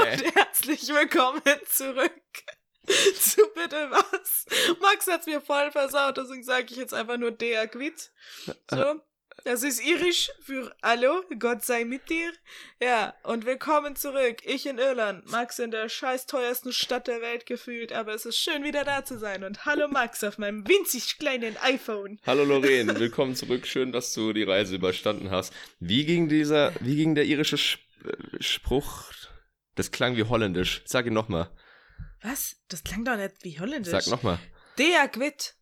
Und herzlich willkommen zurück zu Bitte was. Max hat's mir voll versaut, deswegen sage ich jetzt einfach nur der Quid. So. Das ist irisch für Hallo, Gott sei mit dir. Ja, und willkommen zurück. Ich in Irland, Max in der scheiß teuersten Stadt der Welt gefühlt, aber es ist schön wieder da zu sein. Und hallo Max auf meinem winzig kleinen iPhone. Hallo Lorraine, willkommen zurück. Schön, dass du die Reise überstanden hast. Wie ging dieser, wie ging der irische äh, Spruch? Das klang wie holländisch. Sag ihn nochmal. Was? Das klang doch nicht wie holländisch. Sag nochmal. Der Quid.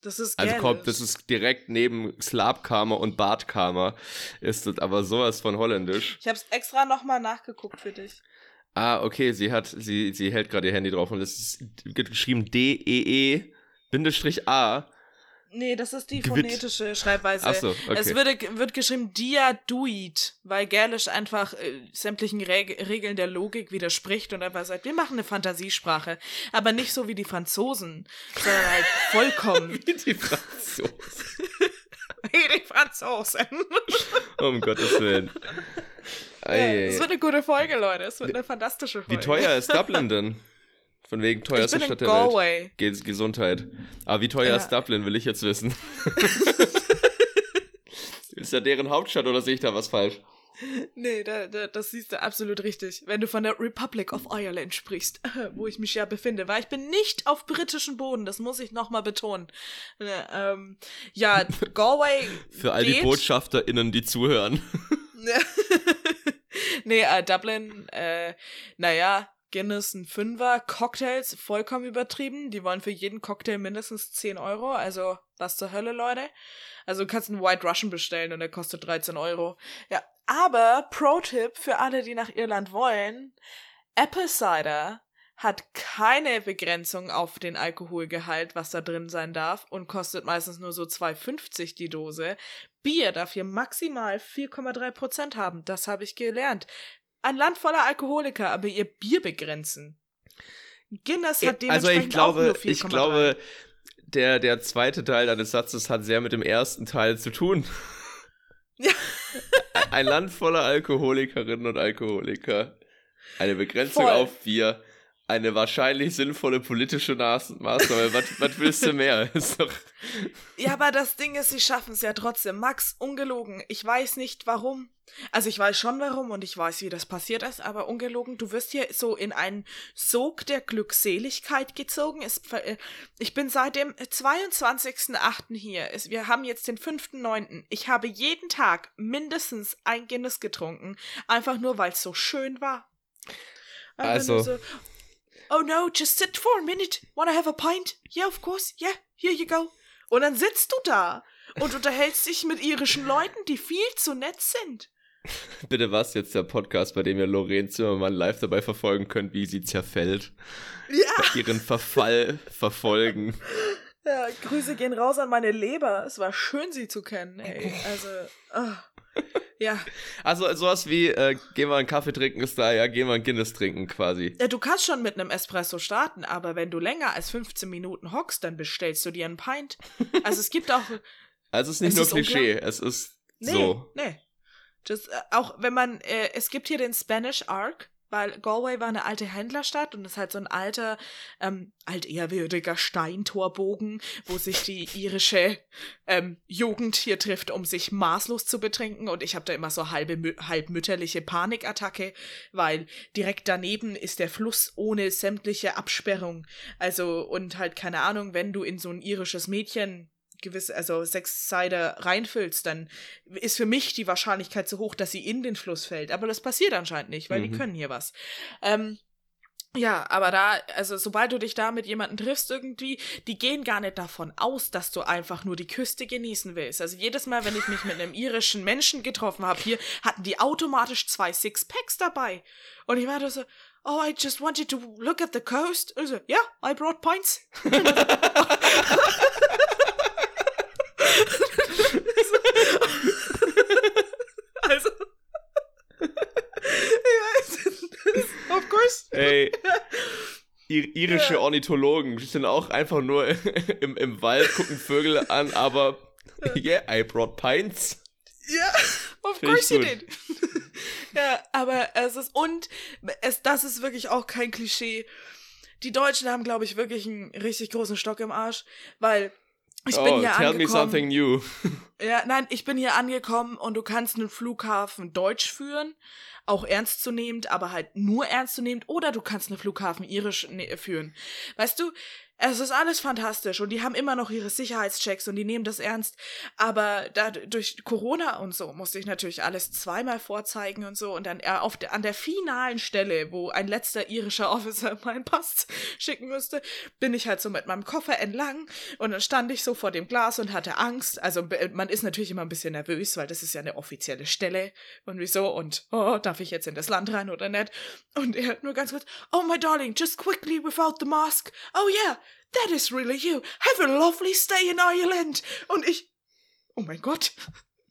Das ist Also kommt, das ist direkt neben Slabkarma und Bartkarma. Ist das aber sowas von holländisch. Ich hab's extra nochmal nachgeguckt für dich. Ah, okay, sie hat, sie, sie hält gerade ihr Handy drauf und es ist geschrieben D-E-E Bindestrich A. Nee, das ist die Gewit. phonetische Schreibweise. Ach so, okay. Es wird, wird geschrieben Diaduit, weil Gälisch einfach äh, sämtlichen Reg Regeln der Logik widerspricht und einfach sagt, wir machen eine Fantasiesprache. Aber nicht so wie die Franzosen, sondern halt vollkommen Wie die Franzosen. wie die Franzosen. Um Gottes Willen. Ja, es wird eine gute Folge, Leute. Es wird eine fantastische Folge. Wie teuer ist Dublin denn? Von wegen teuerste Stadt der Welt. Galway. Ge Gesundheit. Aber wie teuer Ja. ist Dublin, will ich jetzt wissen. ist ja deren Hauptstadt oder sehe ich da was falsch? Nee, da, da, das siehst du absolut richtig. Wenn du von der Republic of Ireland sprichst, wo ich mich ja befinde, weil ich bin nicht auf britischem Boden, das muss ich nochmal betonen. Äh, ähm, ja, Galway. Für all die. BotschafterInnen, die zuhören. nee, äh, Dublin, äh, naja, Guinness ein Fünfer, Cocktails vollkommen übertrieben. Die wollen für jeden Cocktail mindestens 10 Euro, also was zur Hölle, Leute. Also du kannst einen White Russian bestellen und der kostet 13 Euro. Ja, aber Pro-Tipp für alle, die nach Irland wollen, Apple Cider hat keine Begrenzung auf den Alkoholgehalt, was da drin sein darf und kostet meistens nur so 2,50 die Dose. Bier darf hier maximal 4,3 Prozent haben. Das habe ich gelernt. Ein Land voller Alkoholiker, aber ihr Bier begrenzen. Guinness hat also dementsprechend ich glaube, auch nur 4,3. ich glaube, der, der zweite Teil deines Satzes hat sehr mit dem ersten Teil zu tun. Ja. Ein Land voller Alkoholikerinnen und Alkoholiker. Eine Begrenzung Voll. auf Bier. Eine wahrscheinlich sinnvolle politische Maßnahme. was, was willst du mehr? Ja, aber das Ding ist, sie schaffen es ja trotzdem. Max, ungelogen. Ich weiß nicht warum. Also ich weiß schon warum und ich weiß, wie das passiert ist, aber ungelogen, du wirst hier so in einen Sog der Glückseligkeit gezogen. Äh, ich bin seit dem 22.08. hier. Wir haben jetzt den 5.9. Ich habe jeden Tag mindestens ein Guinness getrunken, einfach nur, weil es so schön war. Also- nur so, Oh no, just sit for a minute. Wanna have a pint? Yeah, of course. Yeah, here you go. Und dann sitzt du da und unterhältst dich mit irischen Leuten, die viel zu nett sind. bitte was jetzt der Podcast, bei dem ihr Lorraine Zimmermann live dabei verfolgen könnt, wie sie zerfällt. Ja. Ihren Verfall verfolgen. ja. Grüße gehen raus an meine Leber. Es war schön, sie zu kennen, ey. Also, ah. Ja. Also sowas wie, äh, geh mal einen Kaffee trinken ist da, ja, geh mal einen Guinness trinken quasi. ja. Du kannst schon mit einem Espresso starten, aber wenn du länger als 15 Minuten hockst, dann bestellst du dir einen Pint. Also es gibt auch Also es ist nicht Es nur ist Klischee, es ist Nee, so. nee. Das, äh, auch wenn man, äh, es gibt hier den Spanish Arc, weil Galway war eine alte Händlerstadt und ist halt so ein alter, ähm, altehrwürdiger Steintorbogen, wo sich die irische ähm, Jugend hier trifft, um sich maßlos zu betrinken. Und ich habe da immer so halbe, mü- halb mütterliche Panikattacke, weil direkt daneben ist der Fluss ohne sämtliche Absperrung. Also, und halt, keine Ahnung, wenn du in so ein irisches Mädchen gewisse, also sechs Cider reinfüllst, dann ist für mich die Wahrscheinlichkeit zu hoch, dass sie in den Fluss fällt. Aber das passiert anscheinend nicht, weil die Mhm. können hier was. Ähm, ja, aber da, also sobald du dich da mit jemandem triffst irgendwie, die gehen gar nicht davon aus, dass du einfach nur die Küste genießen willst. Also jedes Mal, wenn ich mich mit einem irischen Menschen getroffen habe hier, hatten die automatisch zwei Sixpacks dabei. Und ich war da so, oh, I just wanted to look at the coast. Und so, yeah, I brought pints. also, ich weiß, course. Ey, ir irische Ornithologen sind auch einfach nur im, im Wald, gucken Vögel an, aber yeah, I brought pints. Ja, of Find course you did. Ja, aber es ist, und es, das ist wirklich auch kein Klischee. Die Deutschen haben, glaube ich, wirklich einen richtig großen Stock im Arsch, weil ich oh, bin hier tell angekommen. me something new. Ja, nein, ich bin hier angekommen und du kannst einen Flughafen deutsch führen, auch ernstzunehmend, aber halt nur ernstzunehmend, oder du kannst einen Flughafen irisch ne führen. Weißt du, es ist alles fantastisch und die haben immer noch ihre Sicherheitschecks und die nehmen das ernst. Aber da, durch Corona und so musste ich natürlich alles zweimal vorzeigen und so. Und dann äh, auf der, an der finalen Stelle, wo ein letzter irischer Officer meinen Pass schicken müsste, bin ich halt so mit meinem Koffer entlang und dann stand ich so vor dem Glas und hatte Angst. Also man ist natürlich immer ein bisschen nervös, weil das ist ja eine offizielle Stelle und wieso und oh, darf ich jetzt in das Land rein oder nicht? Und er hat nur ganz kurz, oh my darling, just quickly without the mask. Oh yeah, That is really you. Have a lovely stay in Ireland. Und ich, oh mein Gott,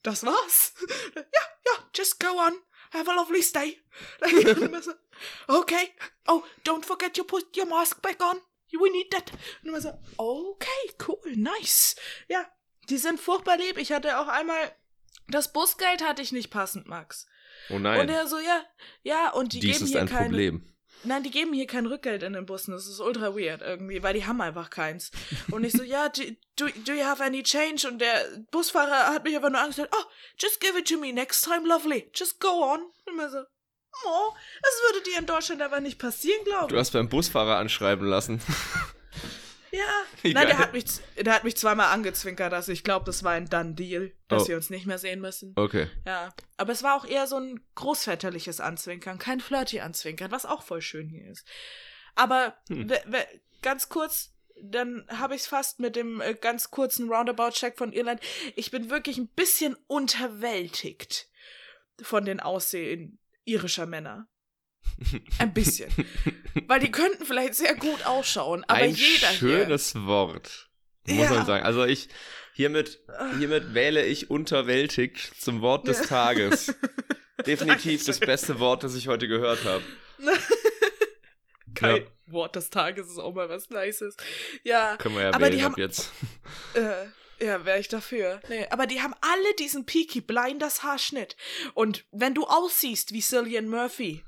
das war's. Ja, ja, just go on. Have a lovely stay. okay. Oh, don't forget you put your mask back on. We need that. Und immer so, okay, cool, nice. Ja, die sind furchtbar lieb. Ich hatte auch einmal, das Busgeld hatte ich nicht passend, Max. Oh nein. Und er so, ja, ja, und die Dies geben ist hier ein keine, Problem. Nein, die geben hier kein Rückgeld in den Bussen. Das ist ultra weird irgendwie, weil die haben einfach keins. Und ich so, ja, do, do, you have any change? Und der Busfahrer hat mich einfach nur angesagt, oh, just give it to me next time, lovely. Just go on. Und mir so, oh, das würde dir in Deutschland aber nicht passieren, glaube ich. Du hast beim Busfahrer anschreiben lassen. Ja. Nein, der hat, mich, der hat mich zweimal angezwinkert, also ich glaube, das war ein Done Deal, dass Oh. wir uns nicht mehr sehen müssen. Okay. Ja. Aber es war auch eher so ein großväterliches Anzwinkern, kein flirty Anzwinkern, was auch voll schön hier ist. Aber Hm. ganz kurz, dann habe ich es fast mit dem äh, ganz kurzen Roundabout-Check von Irland. Ich bin wirklich ein bisschen unterwältigt von den Aussehen irischer Männer. Ein bisschen. Weil die könnten vielleicht sehr gut ausschauen, aber ein jeder hier. schönes Wort. Muss Ja. man sagen. Also ich, hiermit, hiermit wähle ich unterwältigt zum Wort des. Tages. Definitiv das beste Wort, das ich heute gehört habe. Kein Ja. Wort des Tages ist auch mal was Nices. Ja, Können wir ja Aber die wählen haben- ab jetzt. äh, ja, wäre ich dafür. Nee, aber die haben alle diesen Peaky Blinders Haarschnitt. Und wenn du aussiehst wie Cillian Murphy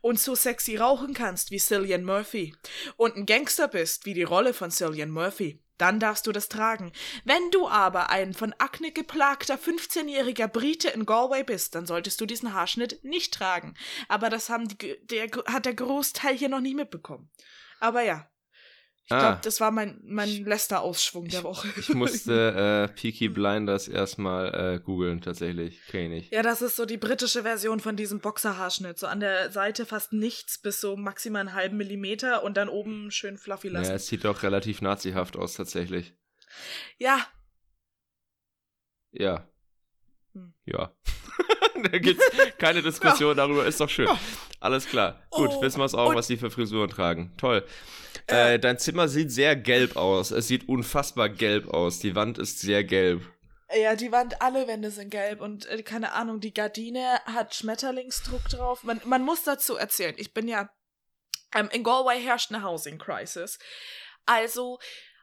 und so sexy rauchen kannst wie Cillian Murphy und ein Gangster bist wie die Rolle von Cillian Murphy, dann darfst du das tragen. Wenn du aber ein von Akne geplagter 15-jähriger Brite in Galway bist, dann solltest du diesen Haarschnitt nicht tragen. Aber das haben die, der, hat der Großteil hier noch nie mitbekommen. Aber ja. Ich Ah. glaube, das war mein, mein letzter Ausschwung der Woche. Ich musste äh, Peaky Blinders erstmal äh, googeln, tatsächlich. Kenn ich nicht. Ja, das ist so die britische Version von diesem Boxerhaarschnitt. So an der Seite fast nichts bis so maximal einen halben Millimeter und dann oben schön fluffy Ja, lassen. es sieht doch relativ nazihaft aus, tatsächlich. Ja, Ja. Hm. Ja. da gibt's keine Diskussion darüber, ist doch schön. Alles klar. Gut, Oh, wissen wir es auch, und- was die für Frisuren tragen. Toll. Äh. Dein Zimmer sieht sehr gelb aus. Es sieht unfassbar gelb aus. Die Wand ist sehr gelb. ja, die Wand, alle Wände sind gelb und äh, keine Ahnung, die Gardine hat Schmetterlingsdruck drauf. Man, man muss dazu erzählen, ich bin ja, ähm, in Galway herrscht eine Housing Crisis. Also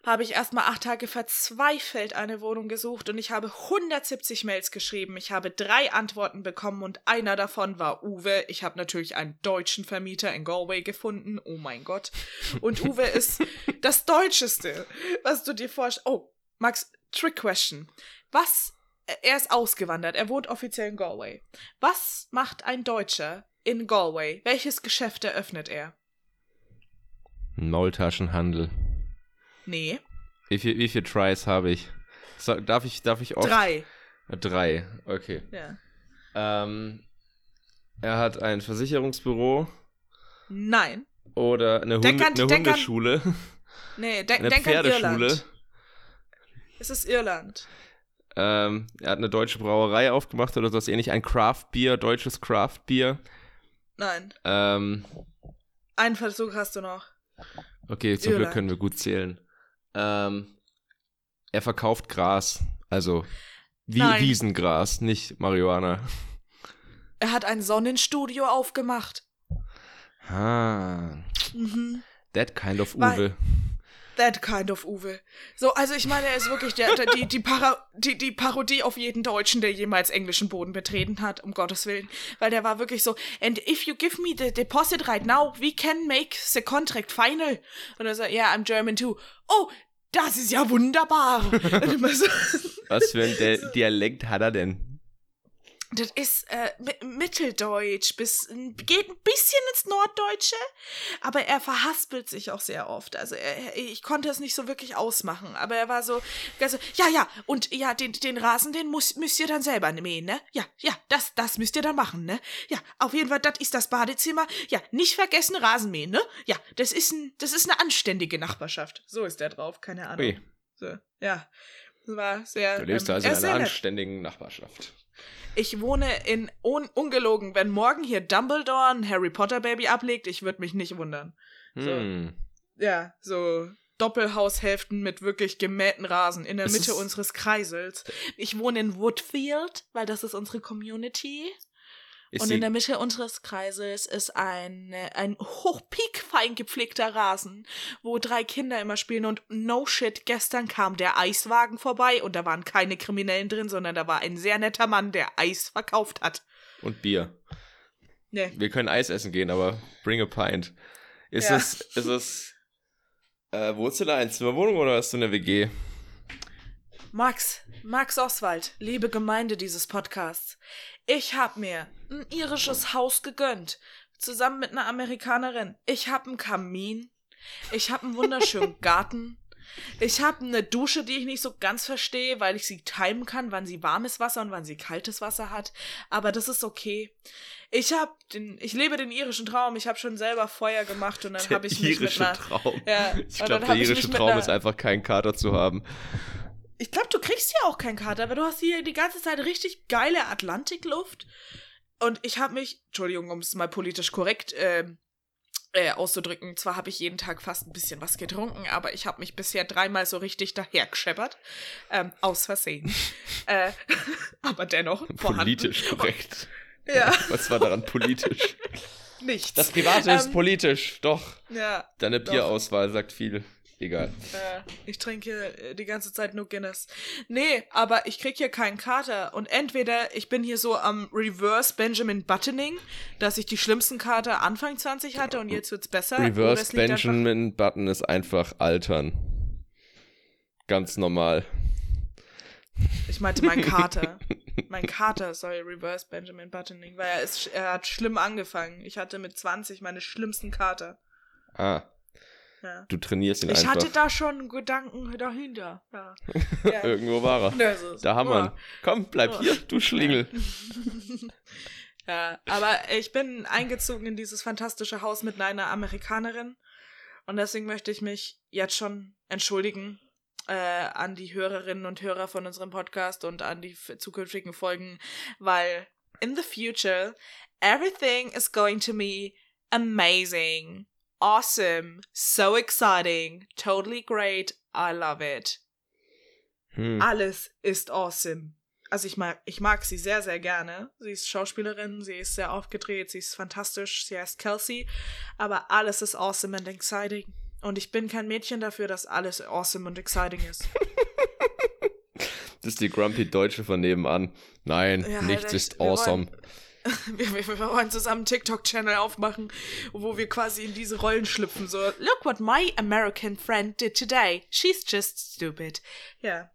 habe ich erstmal acht Tage verzweifelt eine Wohnung gesucht und ich habe 170 Mails geschrieben. Ich habe drei Antworten bekommen und einer davon war Uwe. Ich habe natürlich einen deutschen Vermieter in Galway gefunden. Oh mein Gott. Und Uwe ist das Deutscheste, was du dir vorstellst. Oh, Max, Trick Question. Was, er ist ausgewandert, er wohnt offiziell in Galway. Was macht ein Deutscher in Galway? Welches Geschäft eröffnet er? Maultaschenhandel. Nee, Wie viel, wie viel Tries habe ich? So, darf ich, darf ich oft? drei. Drei, okay. Ja. Ähm, er hat ein Versicherungsbüro Nein. oder eine, Hunde, an- eine denk an- Hundeschule, Nee, de eine denk an Pferdeschule. Irland. Es ist Irland. Ähm, er hat eine deutsche Brauerei aufgemacht oder sowas ähnlich. Ein Craft Beer, deutsches Craft Beer. Nein. Ähm, Einen Versuch hast du noch. okay, zum Glück Irland. können wir gut zählen. Ähm, er verkauft Gras. Also wie Nein. Wiesengras, nicht Marihuana. Er hat ein Sonnenstudio aufgemacht. Ah, Mhm. that kind of Weil- Uwe. that kind of Uwe. So, also ich meine, er ist wirklich der, der, die, die, Para, die, die Parodie auf jeden Deutschen, der jemals englischen Boden betreten hat, um Gottes Willen. Weil der war wirklich so, and if you give me the deposit right now, we can make the contract final. Und er so, yeah, I'm German too. Oh, das ist ja wunderbar. so, Was für ein Di Dialekt hat er denn? Das ist äh, Mitteldeutsch, bis, geht ein bisschen ins Norddeutsche, aber er verhaspelt sich auch sehr oft. Also er, ich konnte es nicht so wirklich ausmachen, aber er war so, also, ja, ja, und ja, den, den Rasen, den muss, müsst ihr dann selber mähen, ne? Ja, ja, das, das müsst ihr dann machen, ne? Ja, auf jeden Fall, das ist das Badezimmer. Ja, nicht vergessen Rasenmähen, ne? Ja, das ist, ein, das ist eine anständige Nachbarschaft. So ist der drauf, keine Ahnung. Ui. So, ja, war sehr. Du lebst ähm, also in einer anständigen Nachbarschaft. Ich wohne in, un, ungelogen, wenn morgen hier Dumbledore ein Harry Potter Baby ablegt, ich würde mich nicht wundern. So, hm. Ja, so Doppelhaushälften mit wirklich gemähten Rasen in der es Mitte unseres Kreisels. Ich wohne in Woodfield, weil das ist unsere Community. Ist und in der Mitte unseres Kreises ist ein, ein hochpiekfein gepflegter Rasen, wo drei Kinder immer spielen und no shit, gestern kam der Eiswagen vorbei und da waren keine Kriminellen drin, sondern da war ein sehr netter Mann, der Eis verkauft hat. Und Bier. Nee. Wir können Eis essen gehen, aber bring a pint. Ist ja. es, ist es, äh, wohnst du da in Zimmerwohnung oder hast du eine WG? Max, Max Oswald, liebe Gemeinde dieses Podcasts. Ich hab mir ein irisches Haus gegönnt, zusammen mit einer Amerikanerin. Ich hab einen Kamin. Ich hab einen wunderschönen Garten. Ich habe eine Dusche, die ich nicht so ganz verstehe, weil ich sie timen kann, wann sie warmes Wasser und wann sie kaltes Wasser hat. Aber das ist okay. Ich habe den, ich lebe den irischen Traum. Ich habe schon selber Feuer gemacht und dann habe ich mich irische mit einer, Traum. Ja, ich glaube, der irische Traum ist einfach keinen Kater zu haben. Ich glaube, du kriegst ja auch keinen Kater, aber du hast hier die ganze Zeit richtig geile Atlantikluft. Und ich habe mich, Entschuldigung, um es mal politisch korrekt äh, äh, auszudrücken, zwar habe ich jeden Tag fast ein bisschen was getrunken, aber ich habe mich bisher dreimal so richtig dahergescheppert. Ähm, aus Versehen. äh, aber dennoch vorhanden. Politisch korrekt. Ja. Was war daran politisch? Nichts. Das Private ähm, ist politisch, doch. Ja. Deine Bierauswahl sagt viel. Egal. Äh, ich trinke äh, die ganze Zeit nur Guinness. Nee, aber ich krieg hier keinen Kater. Und entweder ich bin hier so am Reverse Benjamin Buttoning, dass ich die schlimmsten Kater Anfang 20 hatte und jetzt wird's besser. Reverse Benjamin Button ist einfach altern. Ganz normal. Ich meinte mein Kater. mein Kater soll Reverse Benjamin Buttoning, weil er, ist, er hat schlimm angefangen. Ich hatte mit 20 meine schlimmsten Kater. Ah. Ja. Du trainierst ihn ich einfach. Ich hatte da schon Gedanken dahinter. Ja. Ja. Irgendwo war er. Da haben wir ihn. Komm, bleib hier, du Schlingel. ja, aber ich bin eingezogen in dieses fantastische Haus mit einer Amerikanerin. Und deswegen möchte ich mich jetzt schon entschuldigen äh, an die Hörerinnen und Hörer von unserem Podcast und an die zukünftigen Folgen, weil in the future everything is going to be amazing awesome, so exciting, totally great, I love it. Hm. Alles ist awesome. Also ich mag, ich mag sie sehr, sehr gerne. Sie ist Schauspielerin, sie ist sehr aufgedreht, sie ist fantastisch, sie heißt Kelsey. Aber alles ist awesome and exciting. Und ich bin kein Mädchen dafür, dass alles awesome und exciting ist. das ist die grumpy Deutsche von nebenan. Nein, ja, nichts ist awesome. Wollen, wir, wir, wir wollen zusammen einen TikTok-Channel aufmachen, wo wir quasi in diese Rollen schlüpfen. So, look what my American friend did today. She's just stupid. Ja.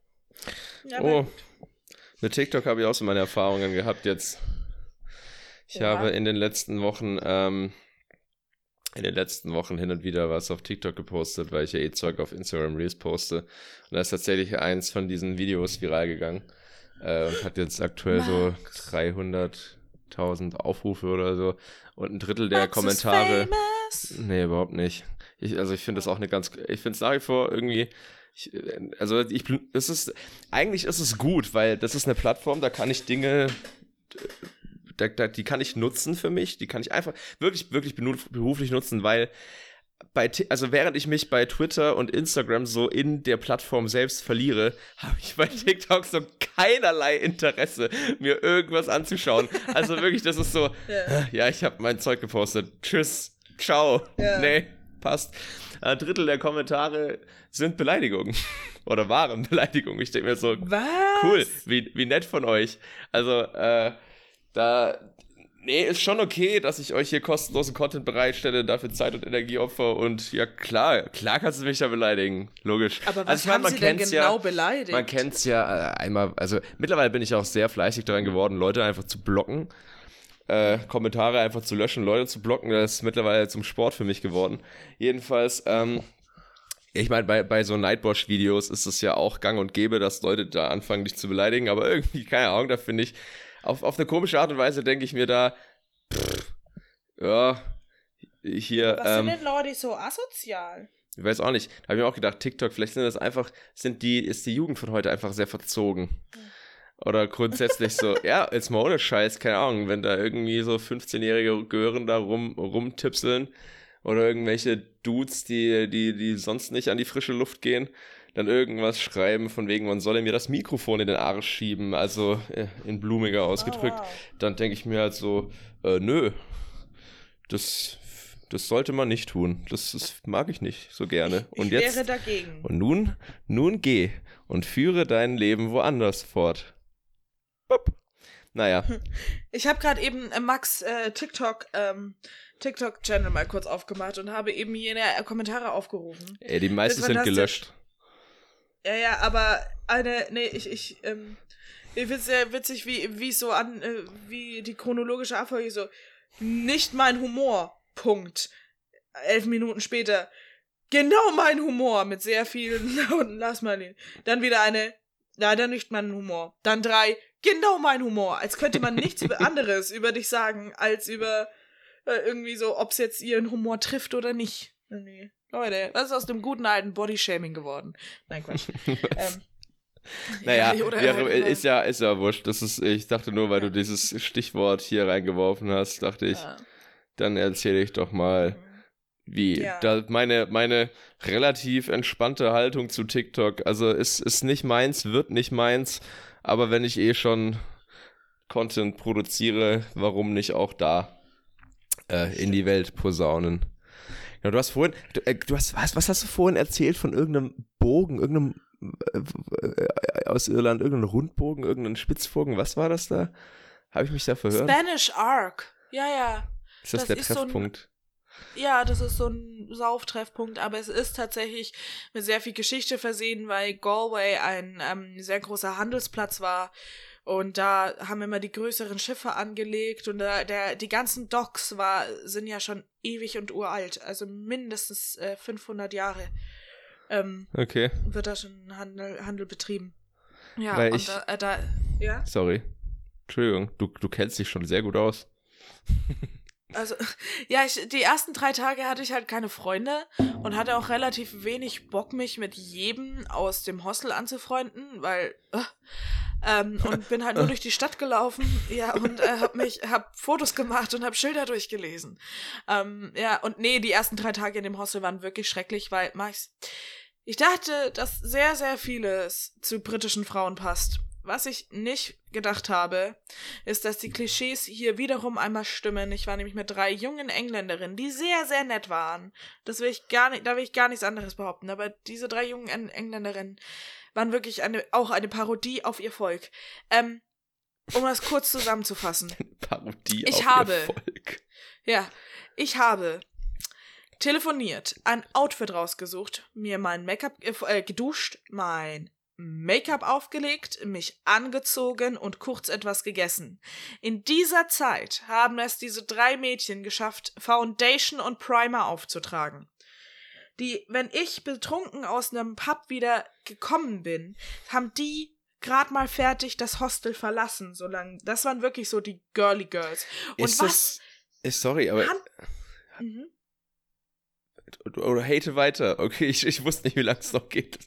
ja oh, mit TikTok habe ich auch so meine Erfahrungen gehabt jetzt. Ich ja. habe in den letzten Wochen, ähm, in den letzten Wochen hin und wieder was auf TikTok gepostet, weil ich ja eh Zeug auf Instagram Reels poste. Und da ist tatsächlich eins von diesen Videos viral gegangen. Äh, und hat jetzt aktuell Max. so 300 1000 Aufrufe oder so und ein Drittel der Max Kommentare. Nee, überhaupt nicht. Ich, also ich finde das auch eine ganz, ich finde es nach wie vor irgendwie, ich, also ich, es ist, eigentlich ist es gut, weil das ist eine Plattform, da kann ich Dinge, da, da, die kann ich nutzen für mich, die kann ich einfach wirklich, wirklich beruflich nutzen, weil bei, also während ich mich bei Twitter und Instagram so in der Plattform selbst verliere, habe ich bei TikTok so keinerlei Interesse, mir irgendwas anzuschauen. Also wirklich, das ist so, ja, ja ich habe mein Zeug gepostet. Tschüss, ciao, ja. nee, passt. Ein Drittel der Kommentare sind Beleidigungen. Oder waren Beleidigungen. Ich denke mir so, Was? cool, wie, wie nett von euch. Also, äh, da, nee, ist schon okay, dass ich euch hier kostenlosen Content bereitstelle, dafür Zeit und Energie opfer und ja, klar, klar kannst du mich da beleidigen, logisch. Aber was also, ich haben man sie denn genau ja, beleidigt? Man kennt's ja äh, einmal, also mittlerweile bin ich auch sehr fleißig daran geworden, Leute einfach zu blocken. Äh, Kommentare einfach zu löschen, Leute zu blocken, das ist mittlerweile zum Sport für mich geworden. Jedenfalls, ähm, ich meine, bei, bei so Nightwash-Videos ist es ja auch gang und gäbe, dass Leute da anfangen, dich zu beleidigen, aber irgendwie, keine Ahnung, da finde ich, auf, auf eine komische Art und Weise denke ich mir da, pff, ja, hier, Was ähm, sind denn Leute so asozial? ich weiß auch nicht, da habe ich mir auch gedacht, TikTok, vielleicht sind das einfach, sind die, ist die Jugend von heute einfach sehr verzogen. Oder grundsätzlich so, ja, jetzt mal ohne Scheiß, keine Ahnung, wenn da irgendwie so 15-jährige Gören da rum, rumtipseln oder irgendwelche Dudes, die, die, die sonst nicht an die frische Luft gehen, dann irgendwas schreiben von wegen, man solle mir das Mikrofon in den Arsch schieben, also äh, in blumiger ausgedrückt, wow. dann denke ich mir halt so, äh, nö, das, das sollte man nicht tun. Das, das mag ich nicht so gerne. Ich und wäre jetzt, dagegen. und nun, nun geh und führe dein Leben woanders fort. Bup. Naja, Ich habe gerade eben äh, Max äh, TikTok ähm, TikTok Channel mal kurz aufgemacht und habe eben jene Kommentare aufgerufen. ey, die meisten sind gelöscht. Ja, ja, aber eine, nee, ich, ich, ähm, ich find's sehr witzig, wie, wie es so an, äh, wie die chronologische Abfolge so, nicht mein Humor, Punkt. Elf Minuten später, genau mein Humor, mit sehr vielen lauten Lass mal ihn. Dann wieder eine, leider nicht mein Humor. Dann drei, genau mein Humor. Als könnte man nichts über anderes über dich sagen, als über äh, irgendwie so, ob's jetzt ihren Humor trifft oder nicht. Nee. Leute, was ist aus dem guten alten Bodyshaming geworden? Nein, Quatsch. ähm, Naja, ja, halt ist ja, ist ja wurscht. Das ist, ich dachte nur, weil du dieses Stichwort hier reingeworfen hast, dachte ich, Ja. dann erzähle ich doch mal, wie Ja. da meine, meine relativ entspannte Haltung zu TikTok. Also ist, ist nicht meins, wird nicht meins, aber wenn ich eh schon Content produziere, warum nicht auch da äh, in die Welt posaunen? Ja, du hast vorhin, du, äh, du hast, was, was hast du vorhin erzählt von irgendeinem Bogen, irgendeinem äh, äh, aus Irland, irgendeinem Rundbogen, irgendeinem Spitzbogen, was war das da? Habe ich mich da verhört? Spanish Arc. Ja, ja. ist das, das der ist so ein- Treffpunkt? Ja, das ist so ein Sauftreffpunkt, aber es ist tatsächlich mit sehr viel Geschichte versehen, weil Galway ein ähm, sehr großer Handelsplatz war. Und da haben immer die größeren Schiffe angelegt und da, der, die ganzen Docks war, sind ja schon ewig und uralt, also mindestens äh, 500 Jahre ähm, Okay, wird da schon Handel, Handel betrieben. Ja, Weil und ich- da, äh, da, ja, sorry. Entschuldigung, du, du kennst dich schon sehr gut aus. Also, ja, ich, die ersten drei Tage hatte ich halt keine Freunde und hatte auch relativ wenig Bock, mich mit jedem aus dem Hostel anzufreunden, weil, äh, ähm, und bin halt nur durch die Stadt gelaufen, ja, und äh, hab mich, hab Fotos gemacht und hab Schilder durchgelesen. Ähm, ja, und nee, die ersten drei Tage in dem Hostel waren wirklich schrecklich, weil, Max, ich dachte, dass sehr, sehr vieles zu britischen Frauen passt. Was ich nicht gedacht habe, ist, dass die Klischees hier wiederum einmal stimmen. Ich war nämlich mit drei jungen Engländerinnen, die sehr, sehr nett waren. Das will ich gar nicht, da will ich gar nichts anderes behaupten. Aber diese drei jungen Eng- Engländerinnen waren wirklich eine, auch eine Parodie auf ihr Volk. Ähm, um das kurz zusammenzufassen. Parodie Ich auf habe- ihr Volk. Ja, ich habe telefoniert, ein Outfit rausgesucht, mir mein Make-up äh, geduscht, mein Make-up aufgelegt, mich angezogen und kurz etwas gegessen. In dieser Zeit haben es diese drei Mädchen geschafft, Foundation und Primer aufzutragen. Die, wenn ich betrunken aus einem Pub wieder gekommen bin, haben die gerade mal fertig das Hostel verlassen, solange das waren wirklich so die girly girls. Und ist was das, ist, sorry, aber Han- Mhm. Oder hate weiter. Okay, ich, ich wusste nicht, wie lange es noch geht.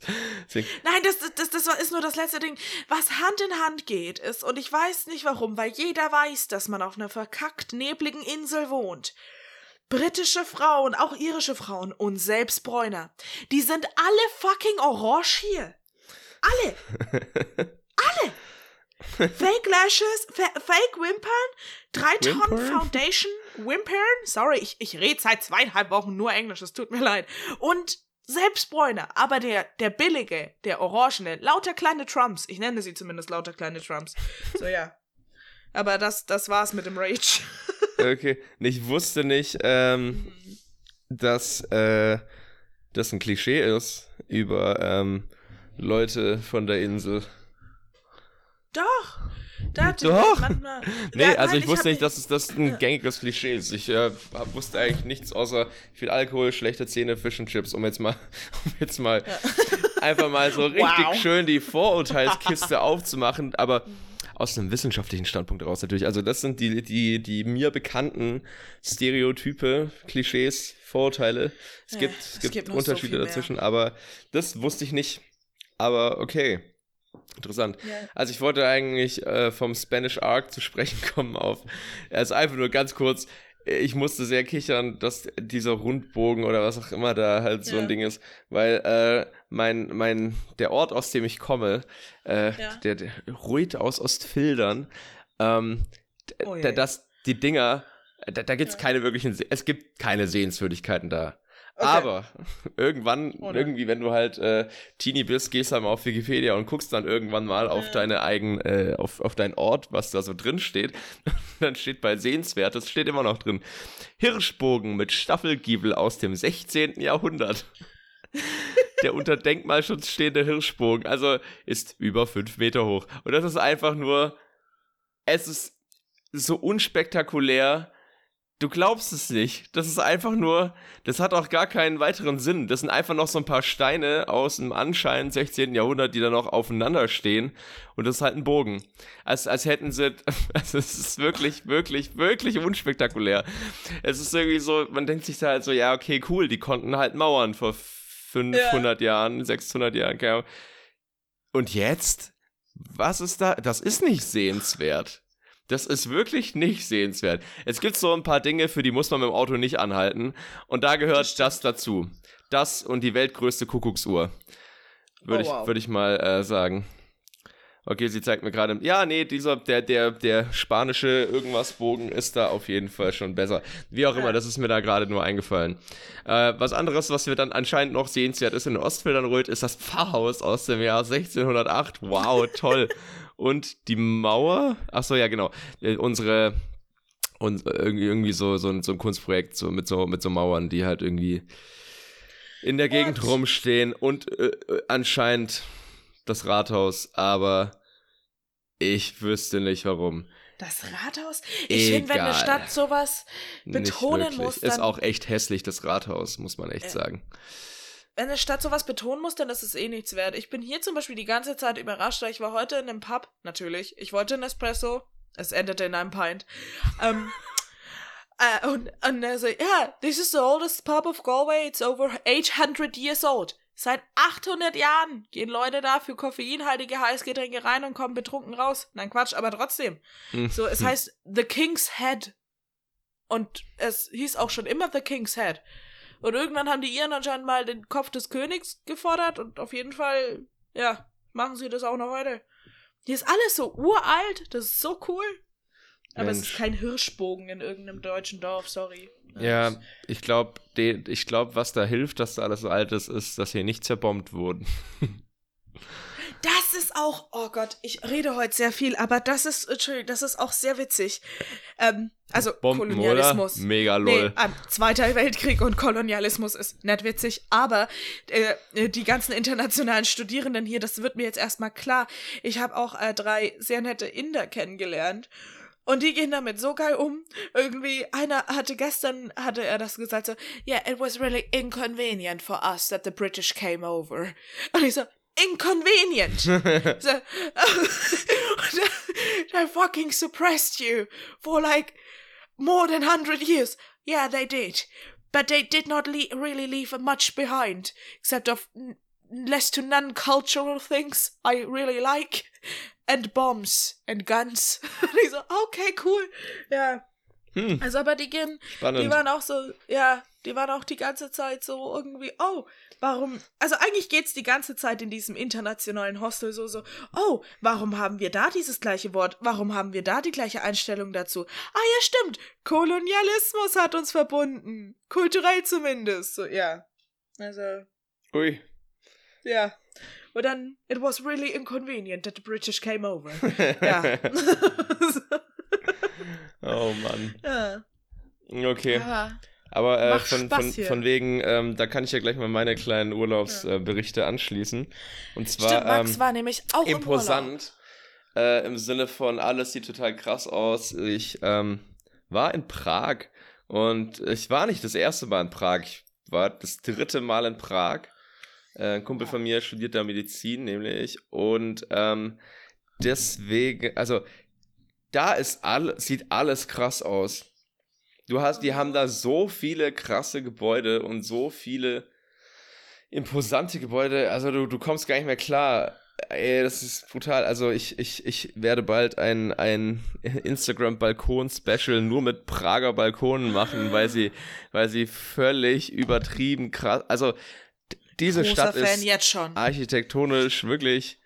Deswegen, Nein, das, das, das ist nur das letzte Ding. Was Hand in Hand geht, ist, und ich weiß nicht warum, weil jeder weiß, dass man auf einer verkackt nebligen Insel wohnt. Britische Frauen, auch irische Frauen und selbst Bräuner, die sind alle fucking orange hier. Alle. Alle. Fake Lashes, fa Fake Wimpern, drei Tonnen Foundation, Wimpern, sorry, ich, ich rede seit zweieinhalb Wochen nur Englisch, es tut mir leid. Und Selbstbräuner, aber der, der billige, der orangene, lauter kleine Trumps. Ich nenne sie zumindest lauter kleine Trumps. So, ja. Aber das, das war's mit dem Rage. okay. Ich wusste nicht, ähm, dass äh, das ein Klischee ist über ähm, Leute von der Insel. Doch. Da Doch. Manchmal, nee, ja, also ich wusste nicht, dass es das ein ja. gängiges Klischee ist. Ich äh, wusste eigentlich nichts außer viel Alkohol, schlechte Zähne, Fish and Chips, um jetzt mal, um jetzt mal ja. einfach mal so richtig wow. schön die Vorurteilskiste aufzumachen, aber aus einem wissenschaftlichen Standpunkt heraus natürlich. Also das sind die, die, die mir bekannten Stereotype, Klischees, Vorurteile. Es gibt, es gibt, gibt Unterschiede so dazwischen, aber das wusste ich nicht. Aber okay. Interessant. Ja. Also ich wollte eigentlich äh, vom Spanish Arc zu sprechen kommen auf. Er ist einfach nur ganz kurz. Ich musste sehr kichern, dass dieser Rundbogen oder was auch immer da halt so ja. ein Ding ist, weil äh, mein mein der Ort, aus dem ich komme, äh, ja. der, der Ruid aus Ostfildern, ähm, oh, yeah. das die Dinger, da, da gibt's keine wirklichen, es gibt keine Sehenswürdigkeiten da. Okay. Aber irgendwann, Oder? irgendwie, wenn du halt äh, Teenie bist, gehst halt mal auf Wikipedia und guckst dann irgendwann mal auf ja. deine eigenen, äh, auf, auf deinen Ort, was da so drin steht. dann steht bei Sehenswertes, steht immer noch drin, Hirschbogen mit Staffelgiebel aus dem 16. Jahrhundert. Der unter Denkmalschutz stehende Hirschbogen, also ist über fünf Meter hoch. Und das ist einfach nur, es ist so unspektakulär, Du glaubst es nicht. Das ist einfach nur, das hat auch gar keinen weiteren Sinn. Das sind einfach noch so ein paar Steine aus dem anscheinend 16. Jahrhundert, die da noch aufeinander stehen. Und das ist halt ein Bogen. Als, als hätten sie, also es ist wirklich, wirklich, wirklich unspektakulär. Es ist irgendwie so, man denkt sich da halt so, ja, okay, cool, die konnten halt Mauern vor 500 ja. Jahren, 600 Jahren. Und jetzt? Was ist da? Das ist nicht sehenswert. Das ist wirklich nicht sehenswert. Es gibt so ein paar Dinge, für die muss man mit dem Auto nicht anhalten. Und da gehört das, dazu. Das und die weltgrößte Kuckucksuhr. Würde oh, wow. ich, würd ich mal äh, sagen. Okay, sie zeigt mir gerade. Ja, nee, dieser, der, der, der spanische irgendwas Bogen ist da auf jeden Fall schon besser. Wie auch immer, das ist mir da gerade nur eingefallen. Äh, was anderes, was wir dann anscheinend noch sehenswert ist in Ostfildernröth, ist das Pfarrhaus aus dem Jahr 1608. Wow, toll. Und die Mauer, ach so, ja, genau. Äh, unsere, und irgendwie, irgendwie so, so, ein, so ein Kunstprojekt so mit, so, mit so Mauern, die halt irgendwie in der Gegend What? rumstehen und äh, äh, anscheinend das Rathaus, aber ich wüsste nicht warum. Das Rathaus? Ich finde, wenn eine Stadt sowas betonen muss. Dann ist auch echt hässlich, das Rathaus, muss man echt äh, sagen wenn eine Stadt sowas betonen muss, dann ist es eh nichts wert. Ich bin hier zum Beispiel die ganze Zeit überrascht, weil ich war heute in einem Pub, natürlich. Ich wollte einen Espresso. Es endete in einem Pint. Ähm, uh, und, und er so, yeah, this is the oldest pub of Galway. It's over 800 years old. Seit 800 Jahren gehen Leute da für koffeinhaltige Heißgetränke rein und kommen betrunken raus. Nein, Quatsch, aber trotzdem. Hm. So, es heißt The King's Head. Und es hieß auch schon immer The King's Head. Und irgendwann haben die Iren anscheinend mal den Kopf des Königs gefordert und auf jeden Fall, ja, machen sie das auch noch heute. Hier ist alles so uralt, das ist so cool. Aber Mensch. es ist kein Hirschbogen in irgendeinem deutschen Dorf, sorry. Ja, ich glaube, ich glaube, was da hilft, dass da alles so alt ist, ist, dass hier nicht zerbombt wurden. Das ist auch, oh Gott, ich rede heute sehr viel, aber das ist, Entschuldigung, das ist auch sehr witzig. Ähm, also Bomben, Kolonialismus. Oder? Mega lol. Nee, ähm, Zweiter Weltkrieg und Kolonialismus ist nicht witzig, aber äh, äh, die ganzen internationalen Studierenden hier, das wird mir jetzt erstmal klar. Ich habe auch äh, drei sehr nette Inder kennengelernt. Und die gehen damit so geil um. Irgendwie, einer hatte gestern, hatte er das gesagt, so, yeah, it was really inconvenient for us that the British came over. Und ich so, inconvenient. so, they fucking suppressed you for like more than 100 years. Yeah, they did. But they did not le really leave much behind, except of less to none cultural things I really like, and bombs and guns. he's like, okay, cool. Ja. Hm. Also aber die gehen, Spannend. die waren auch so, ja, die waren auch die ganze Zeit so irgendwie, oh, warum, also eigentlich geht's die ganze Zeit in diesem internationalen Hostel so, so, oh, warum haben wir da dieses gleiche Wort? Warum haben wir da die gleiche Einstellung dazu? Ah ja, stimmt, Kolonialismus hat uns verbunden. Kulturell zumindest, so, ja. Also. Ui. Ja. Und dann, it was really inconvenient that the British came over. ja. oh Mann. Ja. Okay. Ja. Aber äh, von, von, von, wegen, ähm, da kann ich ja gleich mal meine kleinen Urlaubsberichte ja. äh, anschließen. Und zwar Stimmt, Max ähm, war nämlich auch imposant. Im, äh, Im Sinne von, alles sieht total krass aus. Ich ähm, war in Prag und ich war nicht das erste Mal in Prag. Ich war das dritte Mal in Prag. Äh, ein Kumpel von mir studiert da Medizin, nämlich. Und ähm, deswegen, also da ist all, sieht alles krass aus. Du hast, die haben da so viele krasse Gebäude und so viele imposante Gebäude. Also du, du kommst gar nicht mehr klar. Ey, das ist brutal. Also ich, ich, ich werde bald ein, ein Instagram-Balkon-Special nur mit Prager Balkonen machen, weil sie, weil sie völlig übertrieben krass. Also diese Großer Stadt Fan ist architektonisch wirklich.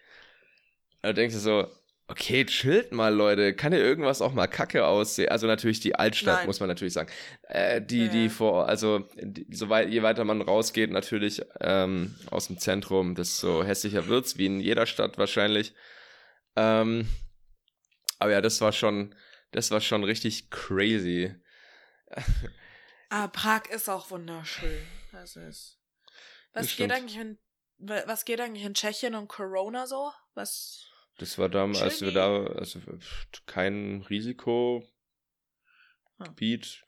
Da denkst du so, Okay, chillt mal, Leute. Kann ja irgendwas auch mal kacke aussehen? Also natürlich die Altstadt, Nein. muss man natürlich sagen. Äh, die, ja. die vor, also die, so weit, je weiter man rausgeht, natürlich ähm, aus dem Zentrum, desto hässlicher wird's, wie in jeder Stadt wahrscheinlich. Ähm, aber ja, das war schon, das war schon richtig crazy. ah, Prag ist auch wunderschön. Das ist. Was geht eigentlich in, was geht eigentlich in Tschechien und Corona so? Was das war damals, als wir da, also kein Risikogebiet,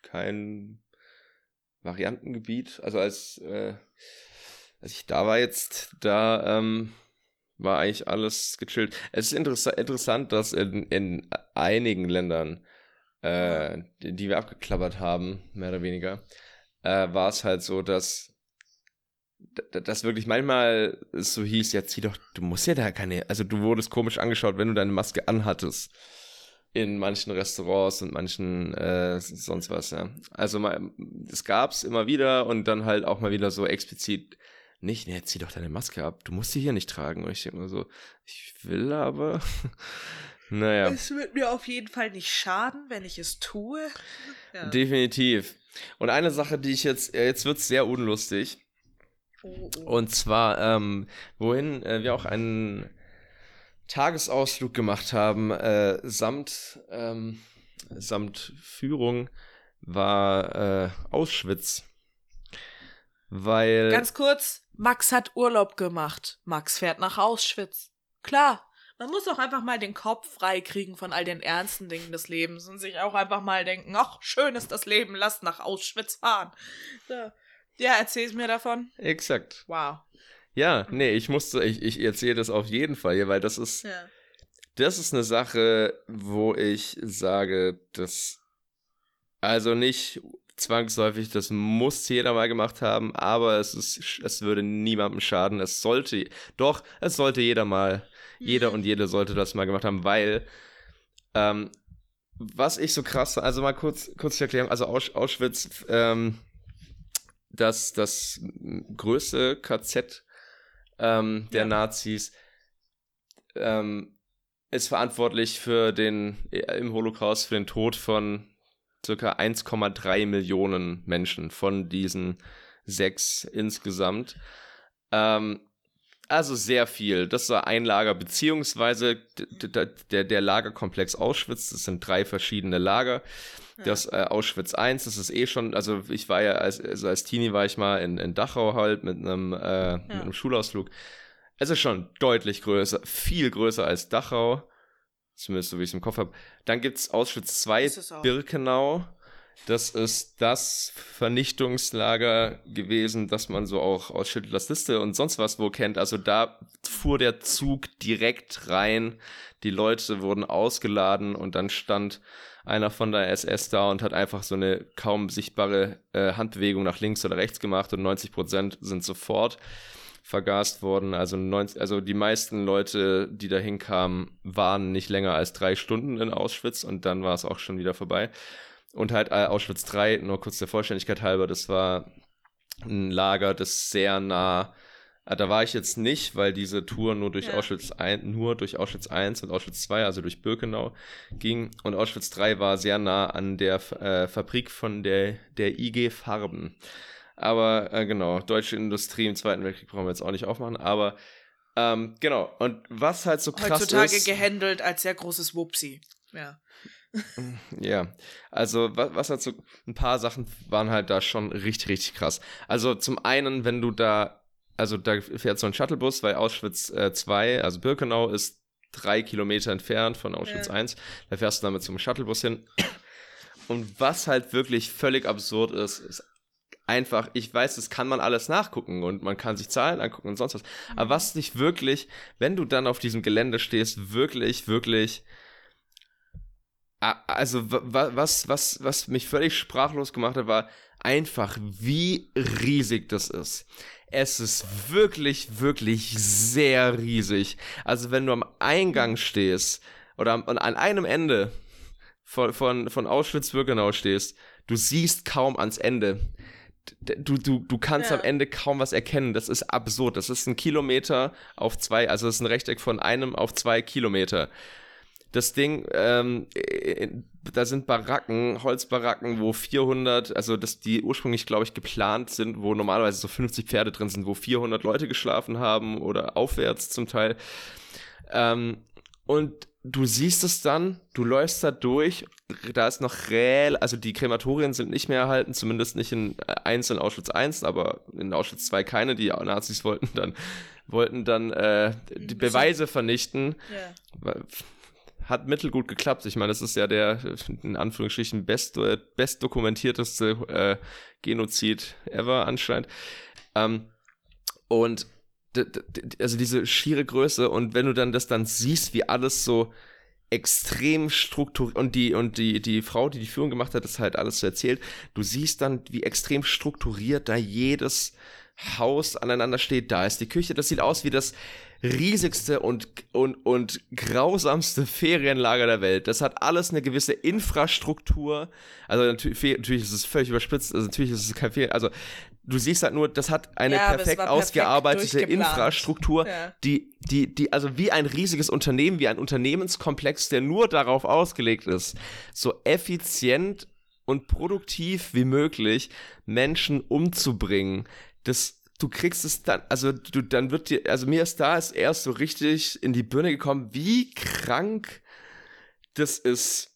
kein Variantengebiet. Also als, äh, als ich da war jetzt, da ähm, war eigentlich alles gechillt. Es ist interessa interessant, dass in, in einigen Ländern, äh, die, die wir abgeklappert haben, mehr oder weniger, äh, war es halt so, dass das wirklich manchmal so hieß, ja, zieh doch, du musst ja da keine, also du wurdest komisch angeschaut, wenn du deine Maske anhattest. In manchen Restaurants und manchen äh, sonst was, ja. Also das gab's immer wieder und dann halt auch mal wieder so explizit, nicht, nee, zieh doch deine Maske ab, du musst sie hier nicht tragen. Und ich denke immer so, ich will aber. naja. Es wird mir auf jeden Fall nicht schaden, wenn ich es tue. Ja. Definitiv. Und eine Sache, die ich jetzt, äh, jetzt wird's sehr unlustig Oh, oh. Und zwar, ähm, wohin äh, wir auch einen Tagesausflug gemacht haben, äh, samt, ähm, samt Führung, war äh, Auschwitz. Weil. Ganz kurz, Max hat Urlaub gemacht. Max fährt nach Auschwitz. Klar, man muss auch einfach mal den Kopf frei kriegen von all den ernsten Dingen des Lebens und sich auch einfach mal denken, ach, schön ist das Leben, lass nach Auschwitz fahren. So. Ja, erzähl's mir davon. Exakt. Wow. Ja, nee, ich musste, ich, ich erzähle das auf jeden Fall hier, weil das ist, ja. das ist eine Sache, wo ich sage, dass, also nicht zwangsläufig, das muss jeder mal gemacht haben, aber es ist, es würde niemandem schaden. Es sollte, doch, es sollte jeder mal, mhm. jeder und jede sollte das mal gemacht haben, weil, ähm, was ich so krass, also mal kurz, kurz zu erklären, also Auschwitz, ähm, dass das größte KZ ähm, der ja. Nazis ähm, ist verantwortlich für den äh, im Holocaust für den Tod von circa 1,3 Millionen Menschen von diesen sechs insgesamt. Ähm, also sehr viel. Das war ein Lager, beziehungsweise der, der Lagerkomplex Auschwitz, das sind drei verschiedene Lager. Das äh, Auschwitz I, das ist eh schon, also ich war ja, als, also als Teenie war ich mal in, in Dachau halt mit einem, äh, ja. mit einem Schulausflug. Es ist schon deutlich größer, viel größer als Dachau. Zumindest so wie ich es im Kopf habe. Dann gibt es Auschwitz II Birkenau. Das ist das Vernichtungslager gewesen, das man so auch aus Schindlers Liste und sonst was wo kennt. Also da fuhr der Zug direkt rein. Die Leute wurden ausgeladen und dann stand einer von der SS da und hat einfach so eine kaum sichtbare äh, Handbewegung nach links oder rechts gemacht und 90 Prozent sind sofort vergast worden. Also, 90, also die meisten Leute, die da hinkamen, waren nicht länger als drei Stunden in Auschwitz und dann war es auch schon wieder vorbei. Und halt äh, Auschwitz 3, nur kurz der Vollständigkeit halber, das war ein Lager, das sehr nah äh, da war ich jetzt nicht, weil diese Tour nur durch ja. Auschwitz 1, nur durch Auschwitz 1 und Auschwitz 2, also durch Birkenau, ging. Und Auschwitz 3 war sehr nah an der äh, Fabrik von der, der IG Farben. Aber äh, genau, deutsche Industrie im Zweiten Weltkrieg brauchen wir jetzt auch nicht aufmachen, aber ähm, genau. Und was halt so krass Heutzutage ist. Heutzutage gehandelt als sehr großes Wupsi. Ja. Ja, also was, was halt so ein paar Sachen waren halt da schon richtig, richtig krass. Also zum einen, wenn du da, also da fährt so ein Shuttlebus, weil Auschwitz 2, äh, also Birkenau, ist drei Kilometer entfernt von Auschwitz ja. 1. Da fährst du damit zum Shuttlebus hin. Und was halt wirklich völlig absurd ist, ist einfach, ich weiß, das kann man alles nachgucken und man kann sich Zahlen angucken und sonst was. Aber mhm. was dich wirklich, wenn du dann auf diesem Gelände stehst, wirklich, wirklich also was, was, was mich völlig sprachlos gemacht hat, war einfach, wie riesig das ist. Es ist wirklich, wirklich sehr riesig. Also wenn du am Eingang stehst oder an einem Ende von, von, von Auschwitz-Birkenau stehst, du siehst kaum ans Ende. Du, du, du kannst ja. am Ende kaum was erkennen. Das ist absurd. Das ist ein Kilometer auf zwei, also das ist ein Rechteck von einem auf zwei Kilometer das Ding, ähm, äh, da sind Baracken, Holzbaracken, wo 400, also dass die ursprünglich, glaube ich, geplant sind, wo normalerweise so 50 Pferde drin sind, wo 400 Leute geschlafen haben oder aufwärts zum Teil. Ähm, und du siehst es dann, du läufst da durch, da ist noch reell, also die Krematorien sind nicht mehr erhalten, zumindest nicht in 1 in Auschwitz 1, aber in Auschwitz 2 keine, die Nazis wollten dann, wollten dann äh, die Beweise vernichten. Ja hat mittelgut geklappt. Ich meine, das ist ja der, in Anführungsstrichen, best, best dokumentierteste äh, Genozid ever anscheinend. Ähm, und also diese schiere Größe und wenn du dann das dann siehst, wie alles so extrem strukturiert und die und die die Frau, die die Führung gemacht hat, das halt alles so erzählt. Du siehst dann, wie extrem strukturiert da jedes Haus aneinander steht. Da ist die Küche. Das sieht aus wie das riesigste und, und, und grausamste Ferienlager der Welt. Das hat alles eine gewisse Infrastruktur. Also natürlich, natürlich ist es völlig überspitzt. Also natürlich ist es kein Ferien. Also du siehst halt nur, das hat eine ja, perfekt ausgearbeitete Infrastruktur, ja. die, die, die, also wie ein riesiges Unternehmen, wie ein Unternehmenskomplex, der nur darauf ausgelegt ist, so effizient und produktiv wie möglich Menschen umzubringen. Das du kriegst es dann, also du, dann wird dir, also mir ist da ist erst so richtig in die Birne gekommen, wie krank das ist.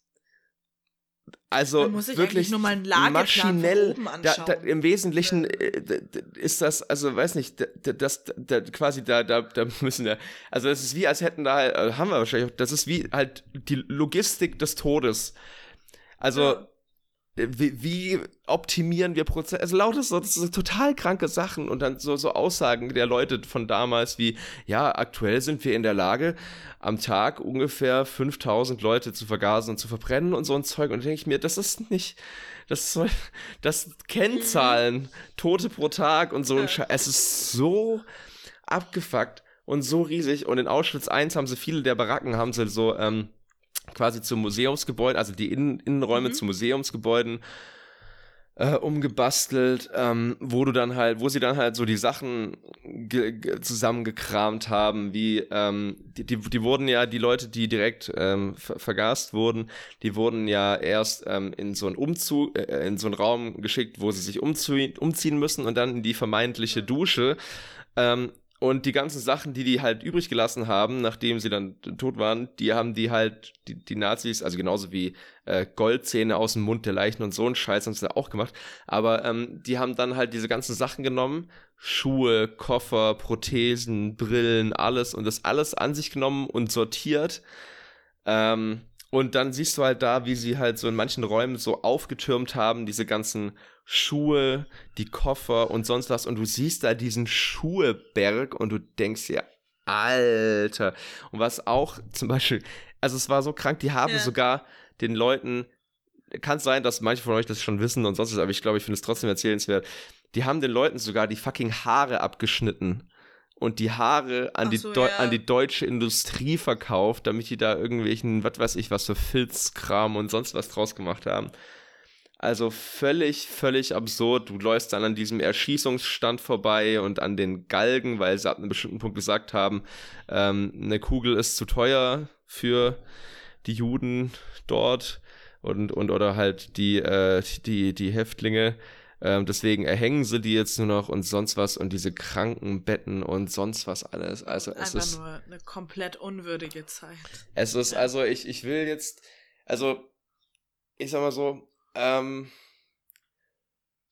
Also wirklich nur mal maschinell. Da, da, Im Wesentlichen äh, ist das, also weiß nicht, das, das, quasi da, da, da müssen wir, also es ist wie, als hätten da, äh, haben wir wahrscheinlich, das ist wie halt die Logistik des Todes. Also ja wie, wie optimieren wir Prozesse? Also lauter so, das sind total kranke Sachen und dann so, so Aussagen der Leute von damals wie, ja, aktuell sind wir in der Lage, am Tag ungefähr 5000 Leute zu vergasen und zu verbrennen und so ein Zeug. Und da denke ich mir, das ist nicht, das soll, das Kennzahlen, mhm. Tote pro Tag und so ein Scheiß. Es ist so abgefuckt und so riesig. Und in Auschwitz 1 haben sie viele der Baracken, haben sie so, ähm, quasi zu Museumsgebäuden, also die Innen Innenräume mhm. zu Museumsgebäuden äh, umgebastelt, ähm, wo du dann halt, wo sie dann halt so die Sachen zusammengekramt haben, wie ähm, die, die, die wurden ja, die Leute, die direkt ähm, ver vergast wurden, die wurden ja erst ähm, in so einen Umzug, äh, in so einen Raum geschickt, wo sie sich umziehen, umziehen müssen und dann in die vermeintliche Dusche. Ähm, und die ganzen Sachen, die die halt übrig gelassen haben, nachdem sie dann tot waren, die haben die halt, die, die Nazis, also genauso wie äh, Goldzähne aus dem Mund der Leichen und so ein Scheiß haben sie da auch gemacht. Aber ähm, die haben dann halt diese ganzen Sachen genommen, Schuhe, Koffer, Prothesen, Brillen, alles und das alles an sich genommen und sortiert. Ähm, und dann siehst du halt da, wie sie halt so in manchen Räumen so aufgetürmt haben, diese ganzen Schuhe, die Koffer und sonst was. Und du siehst da diesen Schuheberg und du denkst dir, Alter. Und was auch zum Beispiel, also es war so krank, die haben ja. sogar den Leuten, kann sein, dass manche von euch das schon wissen und sonst was, aber ich glaube, ich finde es trotzdem erzählenswert. Die haben den Leuten sogar die fucking Haare abgeschnitten und die Haare an, die, so, ja. an die deutsche Industrie verkauft, damit die da irgendwelchen, was weiß ich, was für Filzkram und sonst was draus gemacht haben. Also völlig, völlig absurd. Du läufst dann an diesem Erschießungsstand vorbei und an den Galgen, weil sie ab einem bestimmten Punkt gesagt haben, ähm, eine Kugel ist zu teuer für die Juden dort und, und oder halt die, äh, die, die Häftlinge. Ähm, deswegen erhängen sie die jetzt nur noch und sonst was und diese Krankenbetten und sonst was alles. Also es Einfach ist nur eine komplett unwürdige Zeit. es ist, also ich, ich will jetzt, also ich sag mal so, ähm,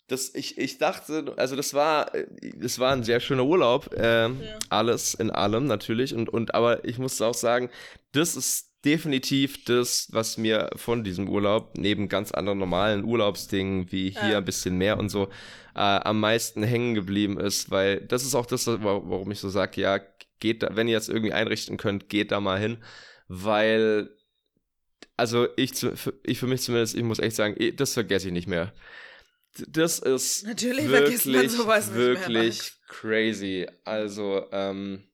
das, ich, ich dachte, also das war, äh, das war ein sehr schöner Urlaub, ähm, Ja. alles in allem natürlich und, und aber ich muss auch sagen, das ist definitiv das, was mir von diesem Urlaub, neben ganz anderen normalen Urlaubsdingen wie hier Ja. ein bisschen mehr und so, äh, am meisten hängen geblieben ist, weil das ist auch das, wa- warum ich so sage, ja, geht da, wenn ihr jetzt irgendwie einrichten könnt, geht da mal hin, weil also ich, ich für mich zumindest, ich muss echt sagen, das vergesse ich nicht mehr. Das ist Natürlich wirklich, sowas nicht mehr, wirklich crazy. Also, ähm,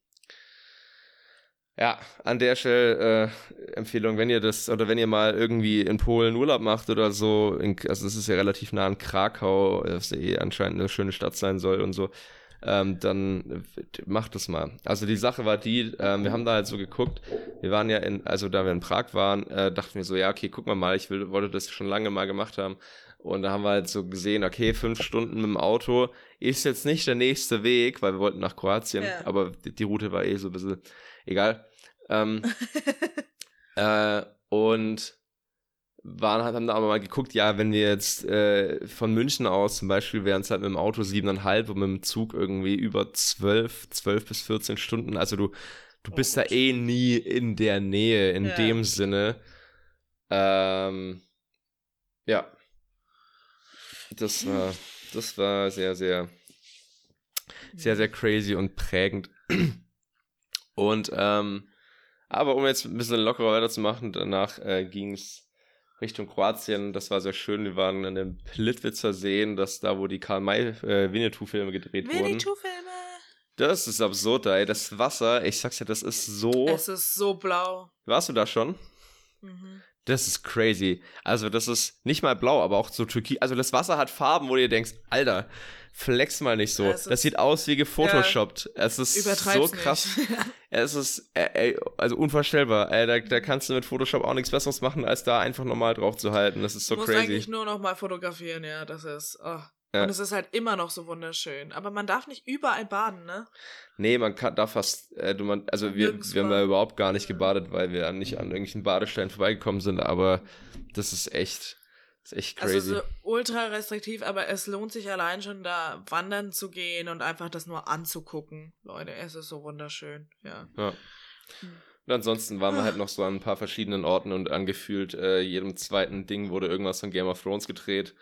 ja, an der Stelle äh, Empfehlung, wenn ihr das oder wenn ihr mal irgendwie in Polen Urlaub macht oder so, in, also es ist ja relativ nah an Krakau, das eh anscheinend eine schöne Stadt sein soll und so, ähm, dann macht das mal. Also die Sache war die, ähm, wir haben da halt so geguckt, wir waren ja in, also da wir in Prag waren, äh, dachten wir so, ja, okay, gucken wir mal, ich will, wollte das schon lange mal gemacht haben. Und da haben wir halt so gesehen, okay, fünf Stunden mit dem Auto ist jetzt nicht der nächste Weg, weil wir wollten nach Kroatien, Ja. aber die, die Route war eh so ein bisschen egal. Ähm, äh, und waren, haben da aber mal geguckt, ja, wenn wir jetzt äh, von München aus zum Beispiel wären es halt mit dem Auto siebeneinhalb und mit dem Zug irgendwie über zwölf, zwölf bis 14 Stunden. Also du, du Oh bist da Gott. eh nie in der Nähe, in Ja. dem Sinne. Ähm, ja. Das war, das war sehr, sehr, sehr, sehr crazy und prägend. Und, ähm, aber um jetzt ein bisschen lockerer weiterzumachen, danach äh, ging es Richtung Kroatien. Das war sehr schön. Wir waren in den Plitwitzer Seen, das da, wo die Karl-May äh, gedreht wurden. Winnetou-Filme. Das ist absurd, ey. Das Wasser, ich sag's ja, das ist so. Es ist so blau. Warst du da schon? Mhm. Das ist crazy. Also, das ist nicht mal blau, aber auch so türkis. Also, das Wasser hat Farben, wo du dir denkst, Alter, flex mal nicht so. Es das sieht aus wie gefotoshoppt. Es ist so krass. Es ist, äh, ey, also unvorstellbar. Ey, da, da kannst du mit Photoshop auch nichts Besseres machen, als da einfach normal drauf zu halten. Das ist so muss crazy. eigentlich nur noch mal fotografieren, ja, das ist. Oh. Ja. Und es ist halt immer noch so wunderschön. Aber man darf nicht überall baden, ne? Nee, man kann da fast, äh, du, man, also wir, Nirgends wir haben baden. überhaupt gar nicht gebadet, weil wir nicht an irgendwelchen Badestellen vorbeigekommen sind, aber das ist echt, ist echt crazy. Also so ultra restriktiv, aber es lohnt sich allein schon da wandern zu gehen und einfach das nur anzugucken. Leute, es ist so wunderschön, ja. ja. Und ansonsten waren wir halt noch so an ein paar verschiedenen Orten und angefühlt äh, jedem zweiten Ding wurde irgendwas von Game of Thrones gedreht.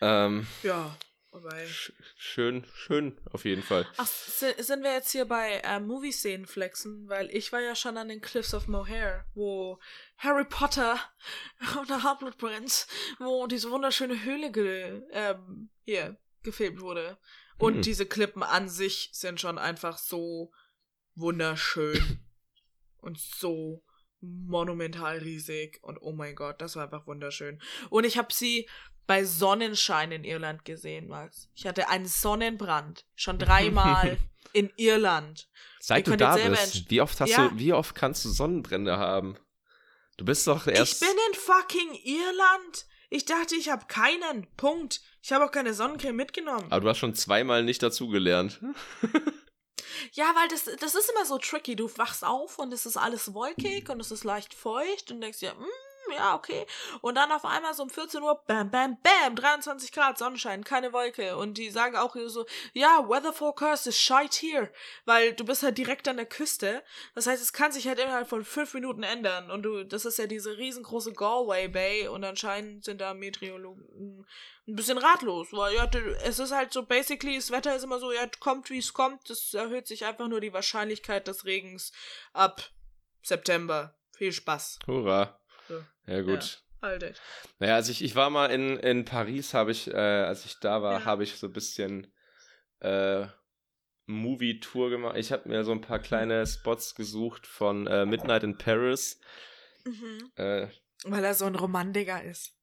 Ähm, Ja, sch schön, schön, auf jeden Fall. Ach, si- sind wir jetzt hier bei äh, Movie-Szenen flexen? Weil ich war ja schon an den Cliffs of Moher, wo Harry Potter und der Halbblutprinz, wo diese wunderschöne Höhle ge ähm, hier gefilmt wurde. Und Mhm. diese Klippen an sich sind schon einfach so wunderschön und so monumental riesig. Und oh mein Gott, das war einfach wunderschön. Und ich habe sie bei Sonnenschein in Irland gesehen, Max. Ich hatte einen Sonnenbrand. Schon dreimal in Irland. Seit Ihr du da bist, wie oft hast Ja. du, wie oft kannst du Sonnenbrände haben? Du bist doch erst. Ich bin in fucking Irland. Ich dachte, ich habe keinen. Punkt. Ich habe auch keine Sonnencreme mitgenommen. aber du hast schon zweimal nicht dazugelernt. Ja, weil das, das ist immer so tricky. Du wachst auf und es ist alles wolkig und es ist leicht feucht und denkst dir, mm, ja, okay. Und dann auf einmal so um 14 Uhr, bam, bam, bam, 23 Grad Sonnenschein, keine Wolke. Und die sagen auch so, ja, Weather Forecast is shite here. Weil du bist halt direkt an der Küste. Das heißt, es kann sich halt innerhalb von fünf Minuten ändern. Und du, das ist ja diese riesengroße Galway Bay und anscheinend sind da Meteorologen ein bisschen ratlos, weil ja, es ist halt so basically, das Wetter ist immer so, ja, kommt wie es kommt, es erhöht sich einfach nur die Wahrscheinlichkeit des Regens ab September. Viel Spaß. Hurra. Ja, gut. Alter. Naja, also ich, ich war mal in, in Paris, habe ich, äh, als ich da war, Ja. habe ich so ein bisschen äh, Movie-Tour gemacht. Ich habe mir so ein paar kleine Spots gesucht von äh, Midnight in Paris. Mhm. Äh, Weil er so ein Romantiker ist.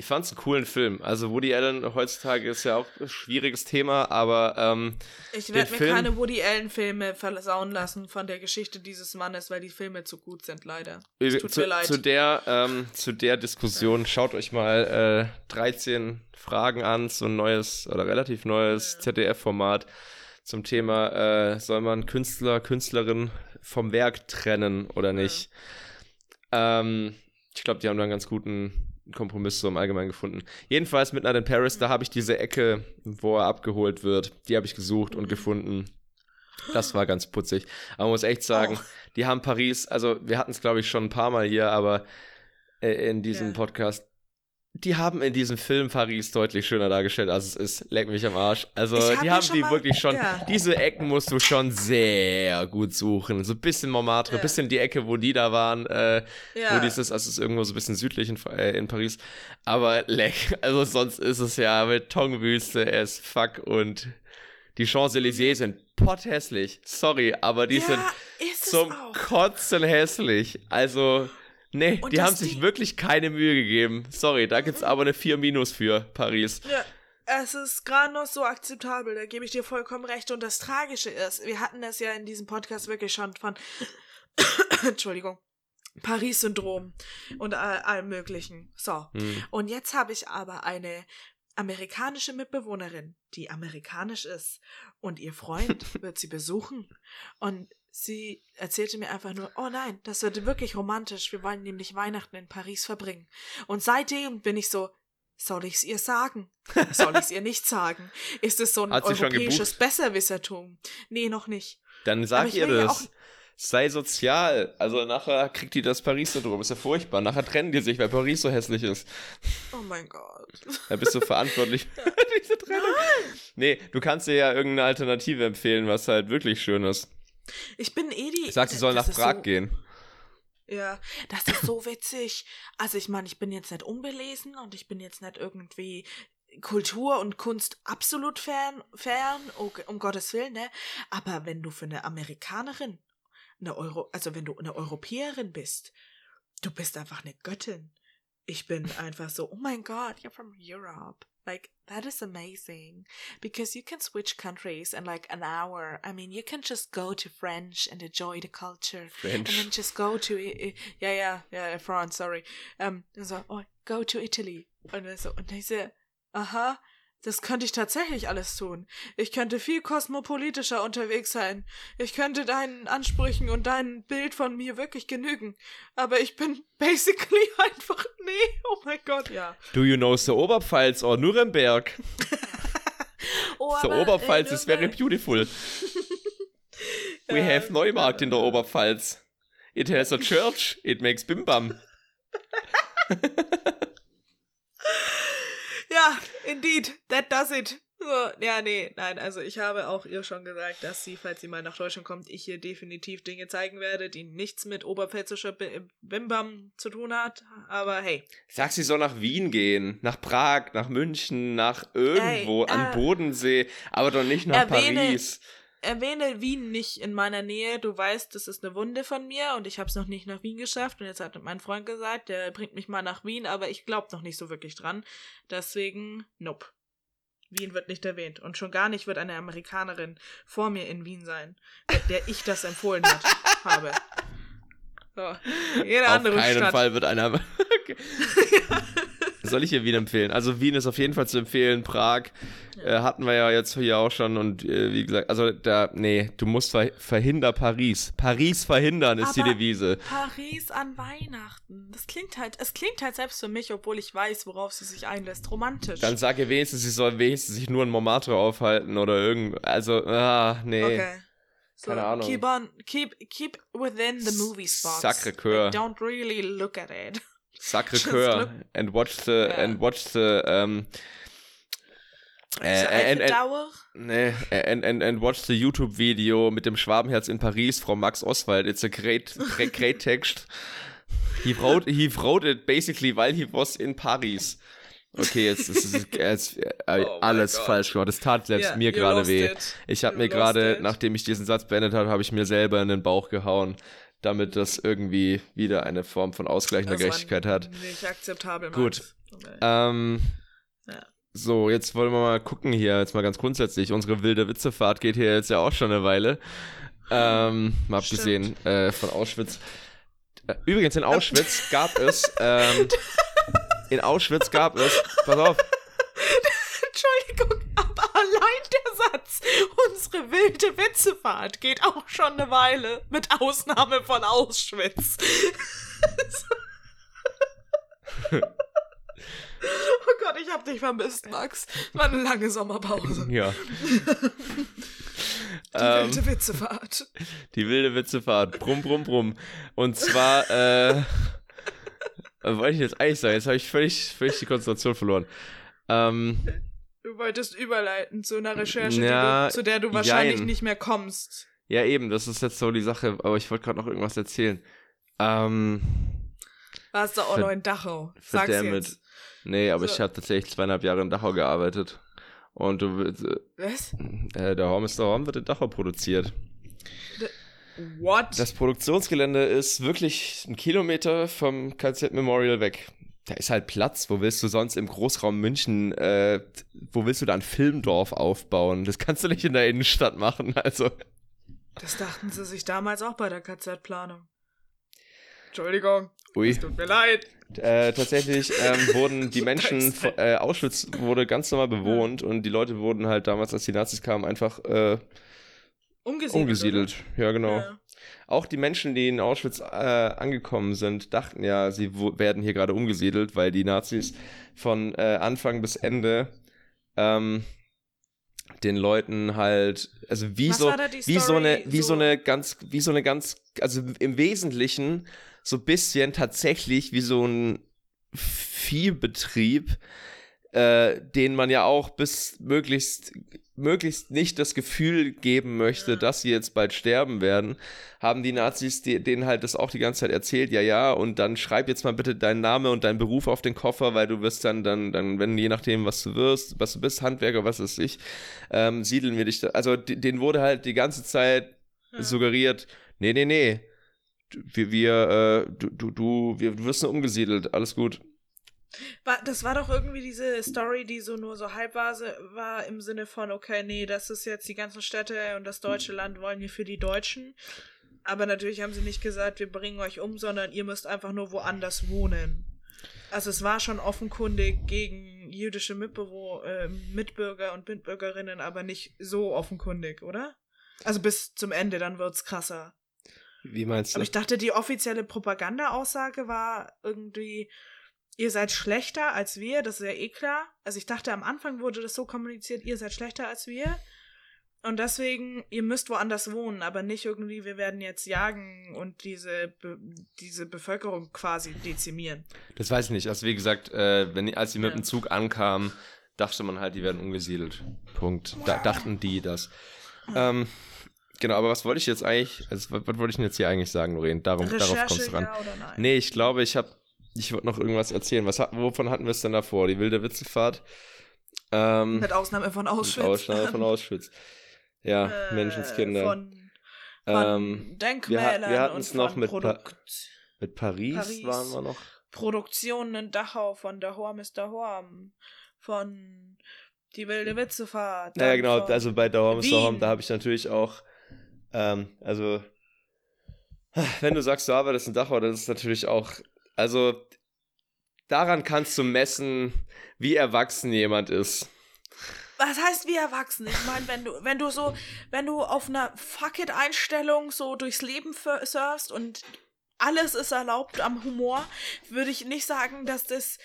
Ich fand es einen coolen Film. Also Woody Allen heutzutage ist ja auch ein schwieriges Thema, aber ähm, ich werde mir Film, keine Woody Allen Filme versauen lassen von der Geschichte dieses Mannes, weil die Filme zu gut sind, leider. Es tut zu, mir leid. Zu der, ähm, zu der Diskussion schaut euch mal äh, 13 Fragen an, so ein neues oder relativ neues ja. ZDF-Format zum Thema, äh, soll man Künstler, Künstlerin vom Werk trennen oder nicht? Ja. Ähm, ich glaube, die haben da einen ganz guten Kompromiss so im Allgemeinen gefunden. Jedenfalls Midnight in Paris, da habe ich diese Ecke, wo er abgeholt wird, die habe ich gesucht und gefunden. Das war ganz putzig. Aber man muss echt sagen, oh. die haben Paris, also wir hatten es glaube ich schon ein paar Mal hier, aber äh, in diesem yeah. Podcast, die haben in diesem Film Paris deutlich schöner dargestellt, als es ist. Leck mich am Arsch. Also, hab die haben die mal, wirklich schon. Ja. Diese Ecken musst du schon sehr gut suchen. So ein bisschen Montmartre, ja. bisschen die Ecke, wo die da waren. Äh, ja. Wo dieses, also es ist irgendwo so ein bisschen südlich in, äh, in Paris. Aber leck, also sonst ist es ja Betonwüste as fuck und die Champs-Élysées sind potthässlich. Sorry, aber die sind zum Kotzen hässlich. Also. Nee, und die haben sich die... wirklich keine Mühe gegeben. Sorry, da gibt's aber eine 4 Minus für Paris. Ja, es ist gerade noch so akzeptabel, da gebe ich dir vollkommen recht. Und das Tragische ist, wir hatten das ja in diesem Podcast wirklich schon von, Entschuldigung, Paris-Syndrom und all, allem Möglichen. So. Hm. Und jetzt habe ich aber eine amerikanische Mitbewohnerin, die amerikanisch ist. Und ihr Freund wird sie besuchen. Und Sie erzählte mir einfach nur, oh nein, das wird wirklich romantisch. Wir wollen nämlich Weihnachten in Paris verbringen. Und seitdem bin ich so, soll ich's ihr sagen? Soll ich's ihr nicht sagen? Ist es so ein europäisches Besserwissertum? Nee, noch nicht. Dann sag ihr das. Ja Sei sozial. Also nachher kriegt die das Paris-Syndrom. Ist ja furchtbar. Nachher trennen die sich, weil Paris so hässlich ist. Oh mein Gott. Da bist du verantwortlich für diese Trennung. Nein. Nee, du kannst dir ja irgendeine Alternative empfehlen, was halt wirklich schön ist. Ich bin eh die. Ich sag, sie soll nach Prag so, gehen. Ja, das ist so witzig. Also ich meine, ich bin jetzt nicht unbelesen und ich bin jetzt nicht irgendwie Kultur und Kunst absolut fern, fern, okay, um Gottes Willen, ne? Aber wenn du für eine Amerikanerin, eine Euro, also wenn du eine Europäerin bist, du bist einfach eine Göttin. Ich bin einfach so, oh mein Gott, you're from Europe. Like, that is amazing. Because you can switch countries in like an hour. I mean, you can just go to French and enjoy the culture. French. And then just go to, yeah, yeah, yeah, France, sorry. Um, so, oh, go to Italy. Und so, und ich so, aha, Das könnte ich tatsächlich alles tun. Ich könnte viel kosmopolitischer unterwegs sein. Ich könnte deinen Ansprüchen und deinem Bild von mir wirklich genügen. Aber ich bin basically einfach. Nee, oh mein Gott, ja. Do you know the Oberpfalz or Nuremberg? oh, the Oberpfalz is very beautiful. We ja, have Neumarkt in der Oberpfalz. It has a church. It makes bim bam. Ja, indeed, that does it. So, ja, nee, nein, also ich habe auch ihr schon gesagt, dass sie, falls sie mal nach Deutschland kommt, ich ihr definitiv Dinge zeigen werde, die nichts mit oberpfälzischer Bimbam zu tun hat. Aber hey. Sag, sie soll nach Wien gehen, nach Prag, nach München, nach irgendwo, hey, äh, an Bodensee, aber doch nicht nach erwähne, Paris erwähne Wien nicht in meiner Nähe. Du weißt, das ist eine Wunde von mir und ich habe es noch nicht nach Wien geschafft. Und jetzt hat mein Freund gesagt, der bringt mich mal nach Wien, aber ich glaube noch nicht so wirklich dran. Deswegen, nope. Wien wird nicht erwähnt. Und schon gar nicht wird eine Amerikanerin vor mir in Wien sein, der ich das empfohlen hat, habe. So. Jede Auf andere keinen Stadt. Fall wird einer. Soll ich hier Wien empfehlen? Also Wien ist auf jeden Fall zu empfehlen. Prag äh, hatten wir ja jetzt hier auch schon und äh, wie gesagt, also da, nee, du musst ver verhindern Paris. Paris verhindern ist Aber die Devise. Paris an Weihnachten. Das klingt halt, es klingt halt selbst für mich, obwohl ich weiß, worauf sie sich einlässt, romantisch. Dann sage wenigstens, sie soll wenigstens sich nur in Montmartre aufhalten oder irgend, also, ah, nee. Okay. So Keine Ahnung. Keep on, keep, keep within the movie spots. Sacre-Cœur. Like, don't really look at it. Sacre-Cœur. And watch the, yeah. and watch the, um, äh, and, and, nee, and, and, and watch the YouTube-Video mit dem Schwabenherz in Paris from Max Oswald. It's a great, great text. He wrote, he wrote it basically while he was in Paris. Okay, jetzt ist es äh, oh alles falsch gemacht. Das tat selbst yeah, mir gerade weh. It. Ich habe mir gerade, nachdem ich diesen Satz beendet habe, habe ich mir selber in den Bauch gehauen, damit das irgendwie wieder eine Form von ausgleichender Gerechtigkeit hat. Nicht akzeptabel. Gut. Ähm, Ja. So, jetzt wollen wir mal gucken hier, jetzt mal ganz grundsätzlich. Unsere wilde Witzefahrt geht hier jetzt ja auch schon eine Weile. Ähm, mal abgesehen äh, von Auschwitz. Äh, Übrigens, in Auschwitz gab es, ähm, in Auschwitz gab es, pass auf, Entschuldigung, aber allein der Satz, unsere wilde Witzefahrt geht auch schon eine Weile, mit Ausnahme von Auschwitz. oh Gott, ich hab dich vermisst, Max. War eine lange Sommerpause. ja. Die Ähm, wilde Witzefahrt. Die wilde Witzefahrt. Brumm, brumm, brumm. Und zwar, äh, wollte ich jetzt eigentlich sagen? Jetzt habe ich völlig, völlig die Konzentration verloren. Ähm, Du wolltest überleiten zu einer Recherche, Ja, du, zu der du wahrscheinlich jein. nicht mehr kommst. ja, eben, das ist jetzt so die Sache, aber ich wollte gerade noch irgendwas erzählen. Ähm, Warst du auch noch in Dachau? Sag's verdammt. jetzt. Nee, aber So. ich habe tatsächlich zweieinhalb Jahre in Dachau gearbeitet. Und du, willst, Was? äh, der Horm ist der Horm wird in Dachau produziert. What? Das Produktionsgelände ist wirklich ein Kilometer vom KZ Memorial weg. Da ist halt Platz. Wo willst du sonst im Großraum München, äh, wo willst du da ein Filmdorf aufbauen? Das kannst du nicht in der Innenstadt machen. Also, Das dachten sie sich damals auch bei der KZ-Planung. Entschuldigung, ui. es tut mir leid. Äh, tatsächlich ähm, wurden die Menschen, äh, Auschwitz wurde ganz normal bewohnt und die Leute wurden halt damals, als die Nazis kamen, einfach äh, Umgesiedelt. umgesiedelt. Ja, genau. Ja. Auch die Menschen, die in Auschwitz äh, angekommen sind, dachten ja, sie werden hier gerade umgesiedelt, weil die Nazis von äh, Anfang bis Ende ähm, den Leuten halt, also wie Was so, wie so Story? eine, wie so, So- eine ganz, wie so eine ganz, also im Wesentlichen so ein bisschen tatsächlich wie so ein Viehbetrieb, äh, den man ja auch bis möglichst möglichst nicht das Gefühl geben möchte, dass sie jetzt bald sterben werden, haben die Nazis denen halt das auch die ganze Zeit erzählt, ja, ja, und dann schreib jetzt mal bitte deinen Namen und deinen Beruf auf den Koffer, weil du wirst dann, dann, dann, wenn je nachdem, was du wirst, was du bist, Handwerker, was ist ich, ähm, siedeln wir dich da. Also denen wurde halt die ganze Zeit Ja. suggeriert, nee, nee, nee, wir, wir, äh, du, du, du, wir, du wirst nur umgesiedelt, alles gut. War, das war doch irgendwie diese Story, die so nur so halb war, war im Sinne von, okay, nee, das ist jetzt die ganzen Städte und das deutsche Land wollen wir für die Deutschen. Aber natürlich haben sie nicht gesagt, wir bringen euch um, sondern ihr müsst einfach nur woanders wohnen. Also es war schon offenkundig gegen jüdische Mitbewo äh, Mitbürger und Mitbürgerinnen, aber nicht so offenkundig, oder? Also bis zum Ende, dann wird's krasser. Wie meinst Aber ich dachte, die offizielle Propaganda-Aussage war irgendwie, ihr seid schlechter als wir, das ist ja eh klar. Also ich dachte, am Anfang wurde das so kommuniziert, ihr seid schlechter als wir. Und deswegen, ihr müsst woanders wohnen, aber nicht irgendwie, wir werden jetzt jagen und diese, Be diese Bevölkerung quasi dezimieren. Das weiß ich nicht. Also wie gesagt, äh, wenn, als sie mit Ja. dem Zug ankamen, dachte man halt, die werden umgesiedelt. Punkt. Da, dachten die das. Ähm, genau, aber was wollte ich jetzt eigentlich, also was, was wollte ich denn jetzt hier eigentlich sagen, Lorraine? Darum, darauf kommst du ran. ja? Nee, ich glaube, ich habe, ich wollte noch irgendwas erzählen. Was, wovon hatten wir es denn davor? Die wilde Witzefahrt? Ähm, Mit Ausnahme von Auschwitz. Ausnahme von Auschwitz. Ja, Äh, Menschenskinder. Von, von ähm, Denkmälern wir hatten es noch mit Pa- Produkt. mit Paris, Paris. waren wir noch. Produktionen in Dachau von Horm ist der Horm, von Die wilde Witzefahrt. Ja, dann genau, also bei ist Daum, Wien. da habe ich natürlich auch, ähm, also, wenn du sagst, du arbeitest in Dachau, das ist natürlich auch, also, daran kannst du messen, wie erwachsen jemand ist. Was heißt wie erwachsen? Ich meine, wenn du, wenn du so, wenn du auf einer Fuck-it-Einstellung so durchs Leben surfst und alles ist erlaubt am Humor, würde ich nicht sagen, dass das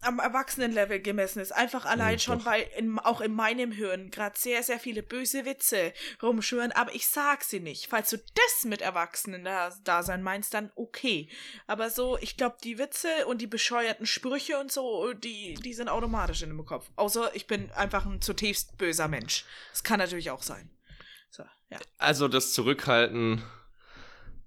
am Erwachsenenlevel gemessen ist. Einfach allein Hm, schon, doch. weil in, auch in meinem Hirn gerade sehr, sehr viele böse Witze rumschwören, aber ich sag sie nicht. Falls du das mit Erwachsenen da, da sein meinst, dann okay. Aber so, ich glaube, die Witze und die bescheuerten Sprüche und so, die, die sind automatisch in dem Kopf. Außer ich bin einfach ein zutiefst böser Mensch. Das kann natürlich auch sein. So, ja. Also, das Zurückhalten,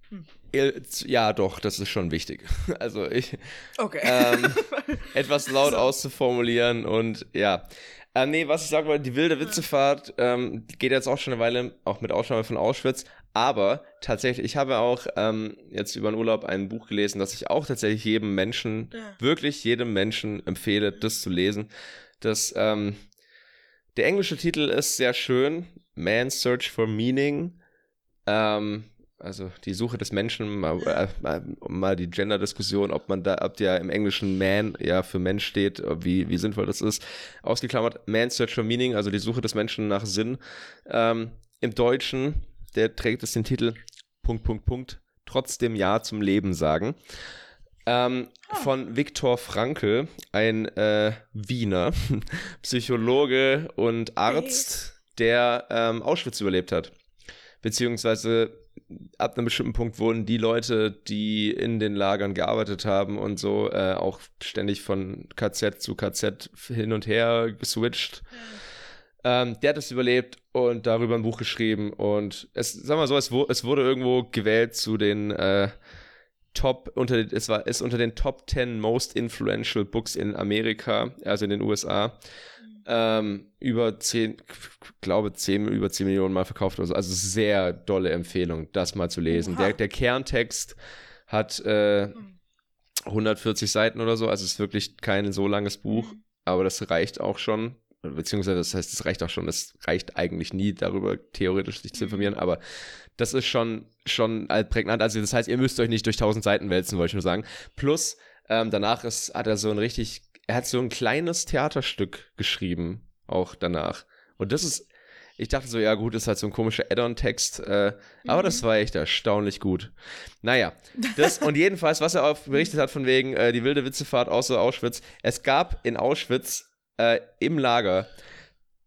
Hm. Äh, ja, doch, das ist schon wichtig. Also, ich, Okay. ähm, etwas laut So. auszuformulieren und ja. Äh, nee, was ich sagen wollte, die wilde Witzefahrt ähm, geht jetzt auch schon eine Weile, auch mit Ausnahme von Auschwitz, Aber tatsächlich, ich habe auch ähm, jetzt über den Urlaub ein Buch gelesen, das ich auch tatsächlich jedem Menschen, ja. wirklich jedem Menschen empfehle, das zu lesen. Das, ähm, der englische Titel ist sehr schön, Man's Search for Meaning. Ähm, also die Suche des Menschen, mal, äh, mal, mal die Gender-Diskussion, ob man da, ob der im Englischen Man ja für Mensch steht, wie, wie sinnvoll das ist, ausgeklammert. Man's Search for Meaning, also die Suche des Menschen nach Sinn. Ähm, Im Deutschen, der trägt es den Titel Punkt, Punkt, Punkt, trotzdem Ja zum Leben sagen. Ähm, oh. Von Viktor Frankl, ein äh, Wiener Psychologe und Arzt, der ähm, Auschwitz überlebt hat. Beziehungsweise ab einem bestimmten Punkt wurden die Leute, die in den Lagern gearbeitet haben und so, äh, auch ständig von KZ zu KZ hin und her geswitcht. Ähm, der hat es überlebt und darüber ein Buch geschrieben. Und es, sag mal so, es, es wurde irgendwo gewählt zu den äh, Top, unter, es war, ist unter den Top 10 Most Influential Books in Amerika, also in den USA ähm, über 10, glaube 10, über 10 Millionen Mal verkauft oder so. Also sehr dolle Empfehlung, das mal zu lesen. Der, der Kerntext hat äh, 140 Seiten oder so, also es ist wirklich kein so langes Buch, mhm. aber das reicht auch schon. Beziehungsweise, das heißt, es reicht auch schon, es reicht eigentlich nie, darüber theoretisch sich zu informieren, mhm. aber das ist schon, schon prägnant. Also, das heißt, ihr müsst euch nicht durch 1000 Seiten wälzen, wollte ich nur sagen. Plus, ähm, danach ist, hat er so ein richtig er hat so ein kleines Theaterstück geschrieben, auch danach. Und das ist, ich dachte so, ja gut, ist halt so ein komischer Add-on-Text, äh, mhm. aber das mhm. war echt erstaunlich gut. Naja, das und jedenfalls, was er auch berichtet hat von wegen äh, die wilde Witzefahrt außer Auschwitz. Es gab in Auschwitz äh, im Lager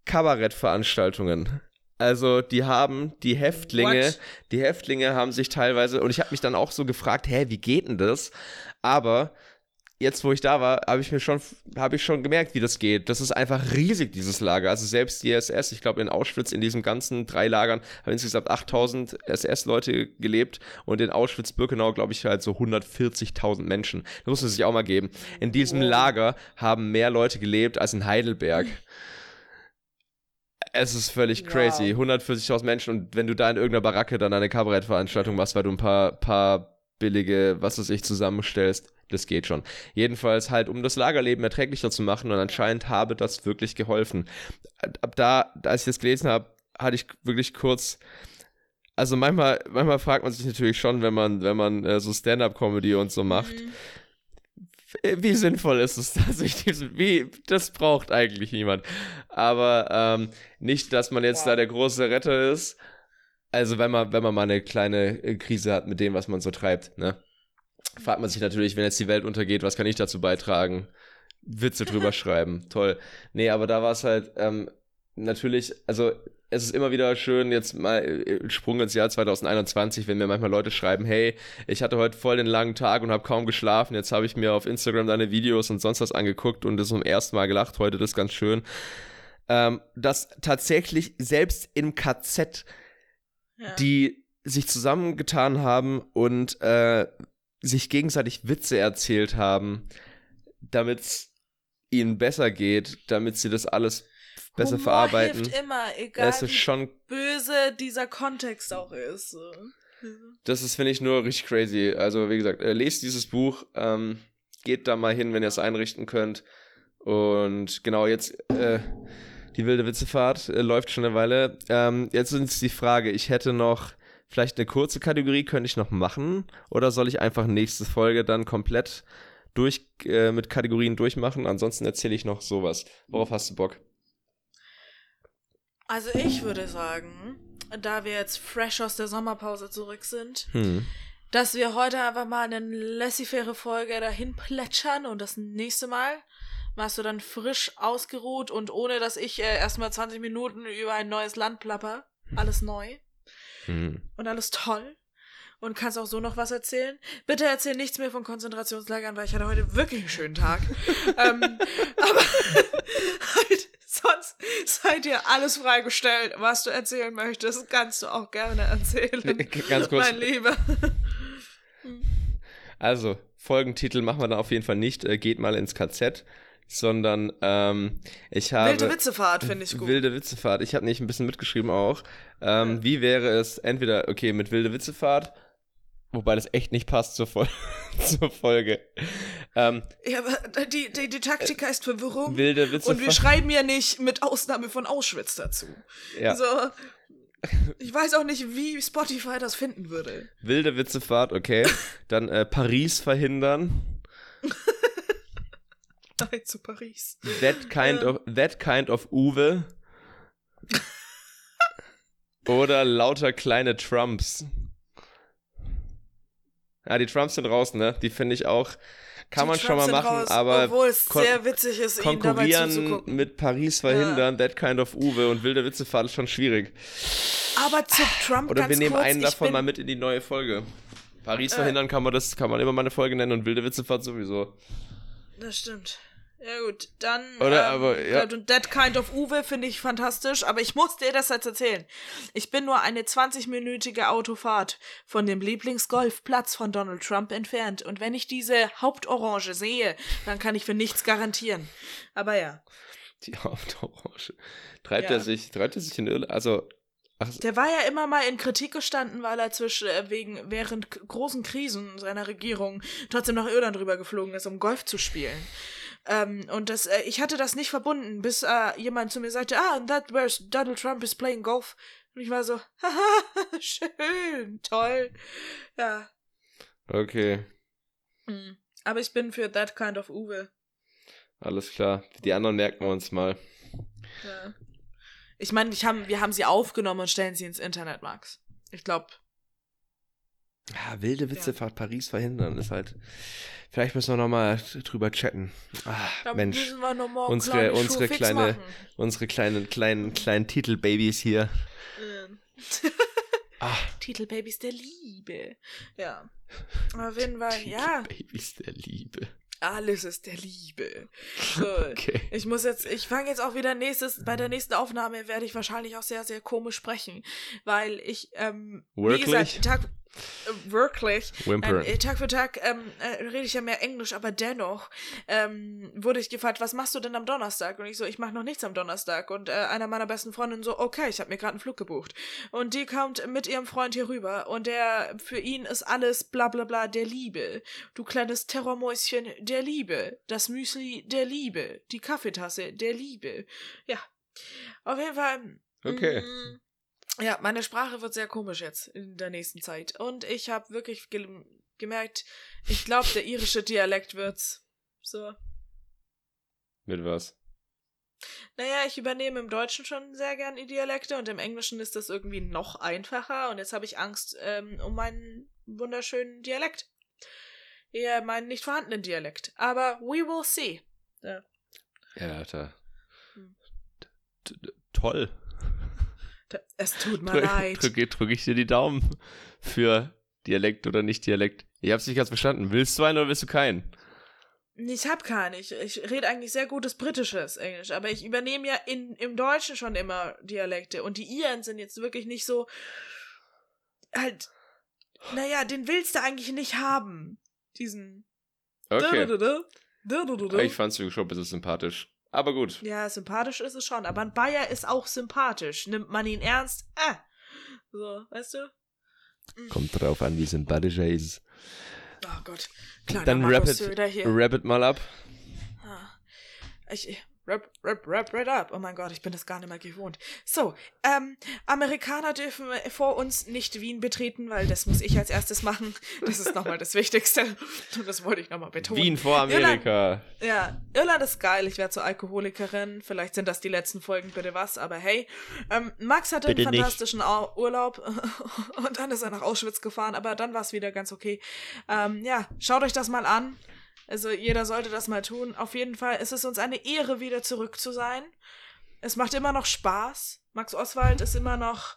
Kabarettveranstaltungen. Also die haben die Häftlinge, What? die Häftlinge haben sich teilweise und ich habe mich dann auch so gefragt, hä, wie geht denn das? Aber jetzt, wo ich da war, habe ich mir schon, habe ich schon gemerkt, wie das geht. Das ist einfach riesig, dieses Lager. Also selbst die SS, ich glaube in Auschwitz, in diesen ganzen drei Lagern, haben insgesamt 8000 SS-Leute gelebt und in Auschwitz-Birkenau, glaube ich, halt so 140.000 Menschen. Das muss man sich auch mal geben. In diesem Lager haben mehr Leute gelebt als in Heidelberg. Es ist völlig crazy. Wow. 140.000 Menschen und wenn du da in irgendeiner Baracke dann eine Kabarettveranstaltung machst, weil du ein paar, paar billige, was weiß ich, zusammenstellst, das geht schon. Jedenfalls halt, um das Lagerleben erträglicher zu machen und anscheinend habe das wirklich geholfen. Ab da, als ich das gelesen habe, hatte ich wirklich kurz, also manchmal, manchmal fragt man sich natürlich schon, wenn man, wenn man äh, so Stand-up-Comedy und so macht, mhm. wie sinnvoll ist es, dass ich diesen, wie, das braucht eigentlich niemand. Aber ähm, nicht, dass man jetzt wow. da der große Retter ist. Also wenn man, wenn man mal eine kleine äh, Krise hat mit dem, was man so treibt, ne? Fragt man sich natürlich, wenn jetzt die Welt untergeht, was kann ich dazu beitragen? Witze drüber schreiben. Toll. Nee, aber da war es halt ähm, natürlich, also es ist immer wieder schön, jetzt mal äh, Sprung ins Jahr 2021, wenn mir manchmal Leute schreiben, hey, ich hatte heute voll den langen Tag und habe kaum geschlafen, jetzt habe ich mir auf Instagram deine Videos und sonst was angeguckt und das zum ersten Mal gelacht, heute das ist ganz schön. Ähm, dass tatsächlich selbst im KZ ja. die sich zusammengetan haben und äh, sich gegenseitig Witze erzählt haben, damit es ihnen besser geht, damit sie das alles besser Humor verarbeiten. Hilft immer, egal es ist wie schon, böse dieser Kontext auch ist. Das ist, finde ich, nur richtig crazy. Also, wie gesagt, äh, lest dieses Buch, ähm, geht da mal hin, wenn ihr es einrichten könnt. Und genau, jetzt äh, die wilde Witzefahrt äh, läuft schon eine Weile. Ähm, jetzt ist die Frage, ich hätte noch Vielleicht eine kurze Kategorie könnte ich noch machen. Oder soll ich einfach nächste Folge dann komplett durch, äh, mit Kategorien durchmachen? Ansonsten erzähle ich noch sowas. Worauf hast du Bock? Also ich würde sagen, da wir jetzt fresh aus der Sommerpause zurück sind, hm. dass wir heute einfach mal eine laissez-faire Folge dahin plätschern und das nächste Mal warst du dann frisch ausgeruht und ohne dass ich äh, erstmal 20 Minuten über ein neues Land plapper. Alles neu mhm. und alles toll. Und kannst auch so noch was erzählen. Bitte erzähl nichts mehr von Konzentrationslagern, weil ich hatte heute wirklich einen schönen Tag. ähm, aber halt, sonst seid ihr alles freigestellt. Was du erzählen möchtest, kannst du auch gerne erzählen. Ganz kurz. Mein Lieber. Also, Folgentitel machen wir dann auf jeden Fall nicht. Äh, geht mal ins KZ. Sondern ähm, ich habe. Wilde Witzefahrt finde ich gut. Wilde Witzefahrt. Ich habe nicht ein bisschen mitgeschrieben auch. Ähm, wie wäre es entweder, okay, mit wilde Witzefahrt, wobei das echt nicht passt zur, Vol zur Folge. Ähm, ja, aber die, die, die Taktik heißt Verwirrung. wilde Witzefahrt. Und wir schreiben ja nicht mit Ausnahme von Auschwitz dazu. Ja. Also, ich weiß auch nicht, wie Spotify das finden würde. Wilde Witzefahrt, okay. Dann äh, Paris verhindern. Nein, zu Paris. That kind Ja. of that kind of Uwe. Oder lauter kleine Trumps. Ja, die Trumps sind raus, ne? Die finde ich auch. Kann Die man schon Trumps mal sind machen, raus, aber Obwohl es sehr witzig ist, konkurrieren mit Paris verhindern, that kind of Uwe und wilde Witzefahrt ist schon schwierig. Aber zu Trump Oder wir nehmen kurz, einen davon mal mit in die neue Folge. Paris Äh. verhindern kann man das, kann man immer mal eine Folge nennen und wilde Witzefahrt sowieso. Das stimmt. Ja gut, dann Oder, ähm, aber, ja. und That Kind of Uwe finde ich fantastisch, aber ich muss dir das jetzt erzählen. Ich bin nur eine 20-minütige Autofahrt von dem Lieblingsgolfplatz von Donald Trump entfernt und wenn ich diese Hauptorange sehe, dann kann ich für nichts garantieren. Aber ja, Die Hauptorange. Treibt Ja. er sich, treibt er sich in Irland, also, ach, der war ja immer mal in Kritik gestanden, weil er zwischen äh, wegen während großen Krisen seiner Regierung trotzdem nach Irland rübergeflogen ist, um Golf zu spielen. Ähm, und das, äh, ich hatte das nicht verbunden, bis äh, jemand zu mir sagte, ah, and that where Donald Trump is playing golf. Und ich war so, haha, schön, toll. Ja. okay, Hm. Aber ich bin für that kind of Uwe. alles klar. Die anderen merken wir uns mal. Ja. Ich meine, ich hab, wir haben sie aufgenommen und stellen sie ins Internet, Max. Ich glaube, Ja, wilde Witzefahrt Paris verhindern ist halt. Vielleicht müssen wir nochmal drüber chatten. Ah, da Mensch, wir unsere- kleine unsere kleine- machen. unsere kleinen, kleinen, kleinen Titelbabys hier. Ähm. Ah, Titelbabys der Liebe. Ja. Auf jeden Fall, ja, Babys der Liebe. Alles ist der Liebe. So, Okay. ich muss jetzt, ich fange jetzt auch wieder nächstes, bei der nächsten Aufnahme werde ich wahrscheinlich auch sehr, sehr komisch sprechen, weil ich, ähm, wie Wirklich? gesagt, Tag, wirklich, Whimpern. Nein, äh, Tag für Tag ähm, äh, rede ich ja mehr Englisch, aber dennoch ähm, wurde ich gefragt, was machst du denn am Donnerstag? Und ich so, ich mache noch nichts am Donnerstag. Und äh, einer meiner besten Freundinnen so, okay, ich habe mir gerade einen Flug gebucht. Und die kommt mit ihrem Freund hier rüber und der, für ihn ist alles bla bla bla der Liebe. Du kleines Terrormäuschen der Liebe. Das Müsli der Liebe. Die Kaffeetasse der Liebe. Ja. Auf jeden Fall. Okay. mm, ja, meine Sprache wird sehr komisch jetzt in der nächsten Zeit. Und ich habe wirklich ge gemerkt, ich glaube, der irische Dialekt wird's. So. Mit was? Naja, ich übernehme im Deutschen schon sehr gern die Dialekte und im Englischen ist das irgendwie noch einfacher. Und jetzt habe ich Angst ähm, um meinen wunderschönen Dialekt. Eher meinen nicht vorhandenen Dialekt. Aber we will see. Ja. Ja, da. Hm. Toll. Es tut mir Drück, leid. drücke drück ich dir die Daumen für Dialekt oder nicht Dialekt. Ich hab's nicht ganz verstanden. Willst du einen oder willst du keinen? Ich hab gar nicht. Ich rede eigentlich sehr gutes britisches Englisch, aber ich übernehme ja in, im Deutschen schon immer Dialekte und die Iren sind jetzt wirklich nicht so halt naja, den willst du eigentlich nicht haben. Diesen Okay. Ich fand's schon ein bisschen sympathisch. Aber gut. Ja, sympathisch ist es schon, aber ein Bayer ist auch sympathisch. Nimmt man ihn ernst? Ah. So, weißt du? Kommt drauf an, wie sympathisch er ist. Oh Gott. Kleiner Dann Rapid. Rapid mal ab. Ah. Ich- rap, rap, rap, rap up. Oh mein Gott, ich bin das gar nicht mehr gewohnt. So, ähm, Amerikaner dürfen vor uns nicht Wien betreten, weil das muss ich als erstes machen. Das ist nochmal das Wichtigste. Und das wollte ich nochmal betonen. Wien vor Amerika. Ja, Irland ist geil. Ich werde zur Alkoholikerin. Vielleicht sind das die letzten Folgen, bitte was. Aber hey, ähm, Max hatte Bitte einen nicht. fantastischen Au Urlaub und dann ist er nach Auschwitz gefahren. Aber dann war es wieder ganz okay. Ähm, ja, schaut euch das mal an. Also jeder sollte das mal tun. Auf jeden Fall ist es uns eine Ehre, wieder zurück zu sein. Es macht immer noch Spaß. Max Oswald ist immer noch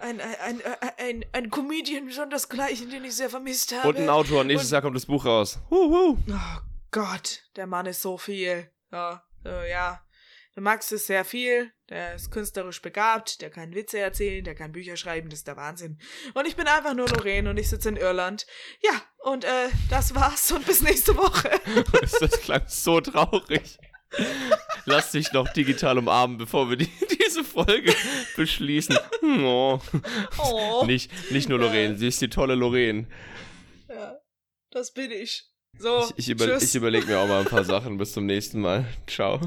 ein, ein, ein, ein, ein Comedian sondersgleichen, den ich sehr vermisst habe. Und ein Autor. Nächstes Und- Jahr kommt das Buch raus. Huhu. Oh Gott, der Mann ist so viel. Ja, äh, ja. Der Max ist sehr viel, der ist künstlerisch begabt, der kann Witze erzählen, der kann Bücher schreiben, das ist der Wahnsinn. Und ich bin einfach nur Lorraine und ich sitze in Irland. Ja, und äh, das war's und bis nächste Woche. das klang so traurig. Lass dich noch digital umarmen, bevor wir die, diese Folge beschließen. Hm, oh. oh. Nicht, nicht nur Lorraine, ja. sie ist die tolle Lorraine. Ja, das bin ich. So, ich, ich, über, ich überlege mir auch mal ein paar Sachen. Bis zum nächsten Mal. Ciao.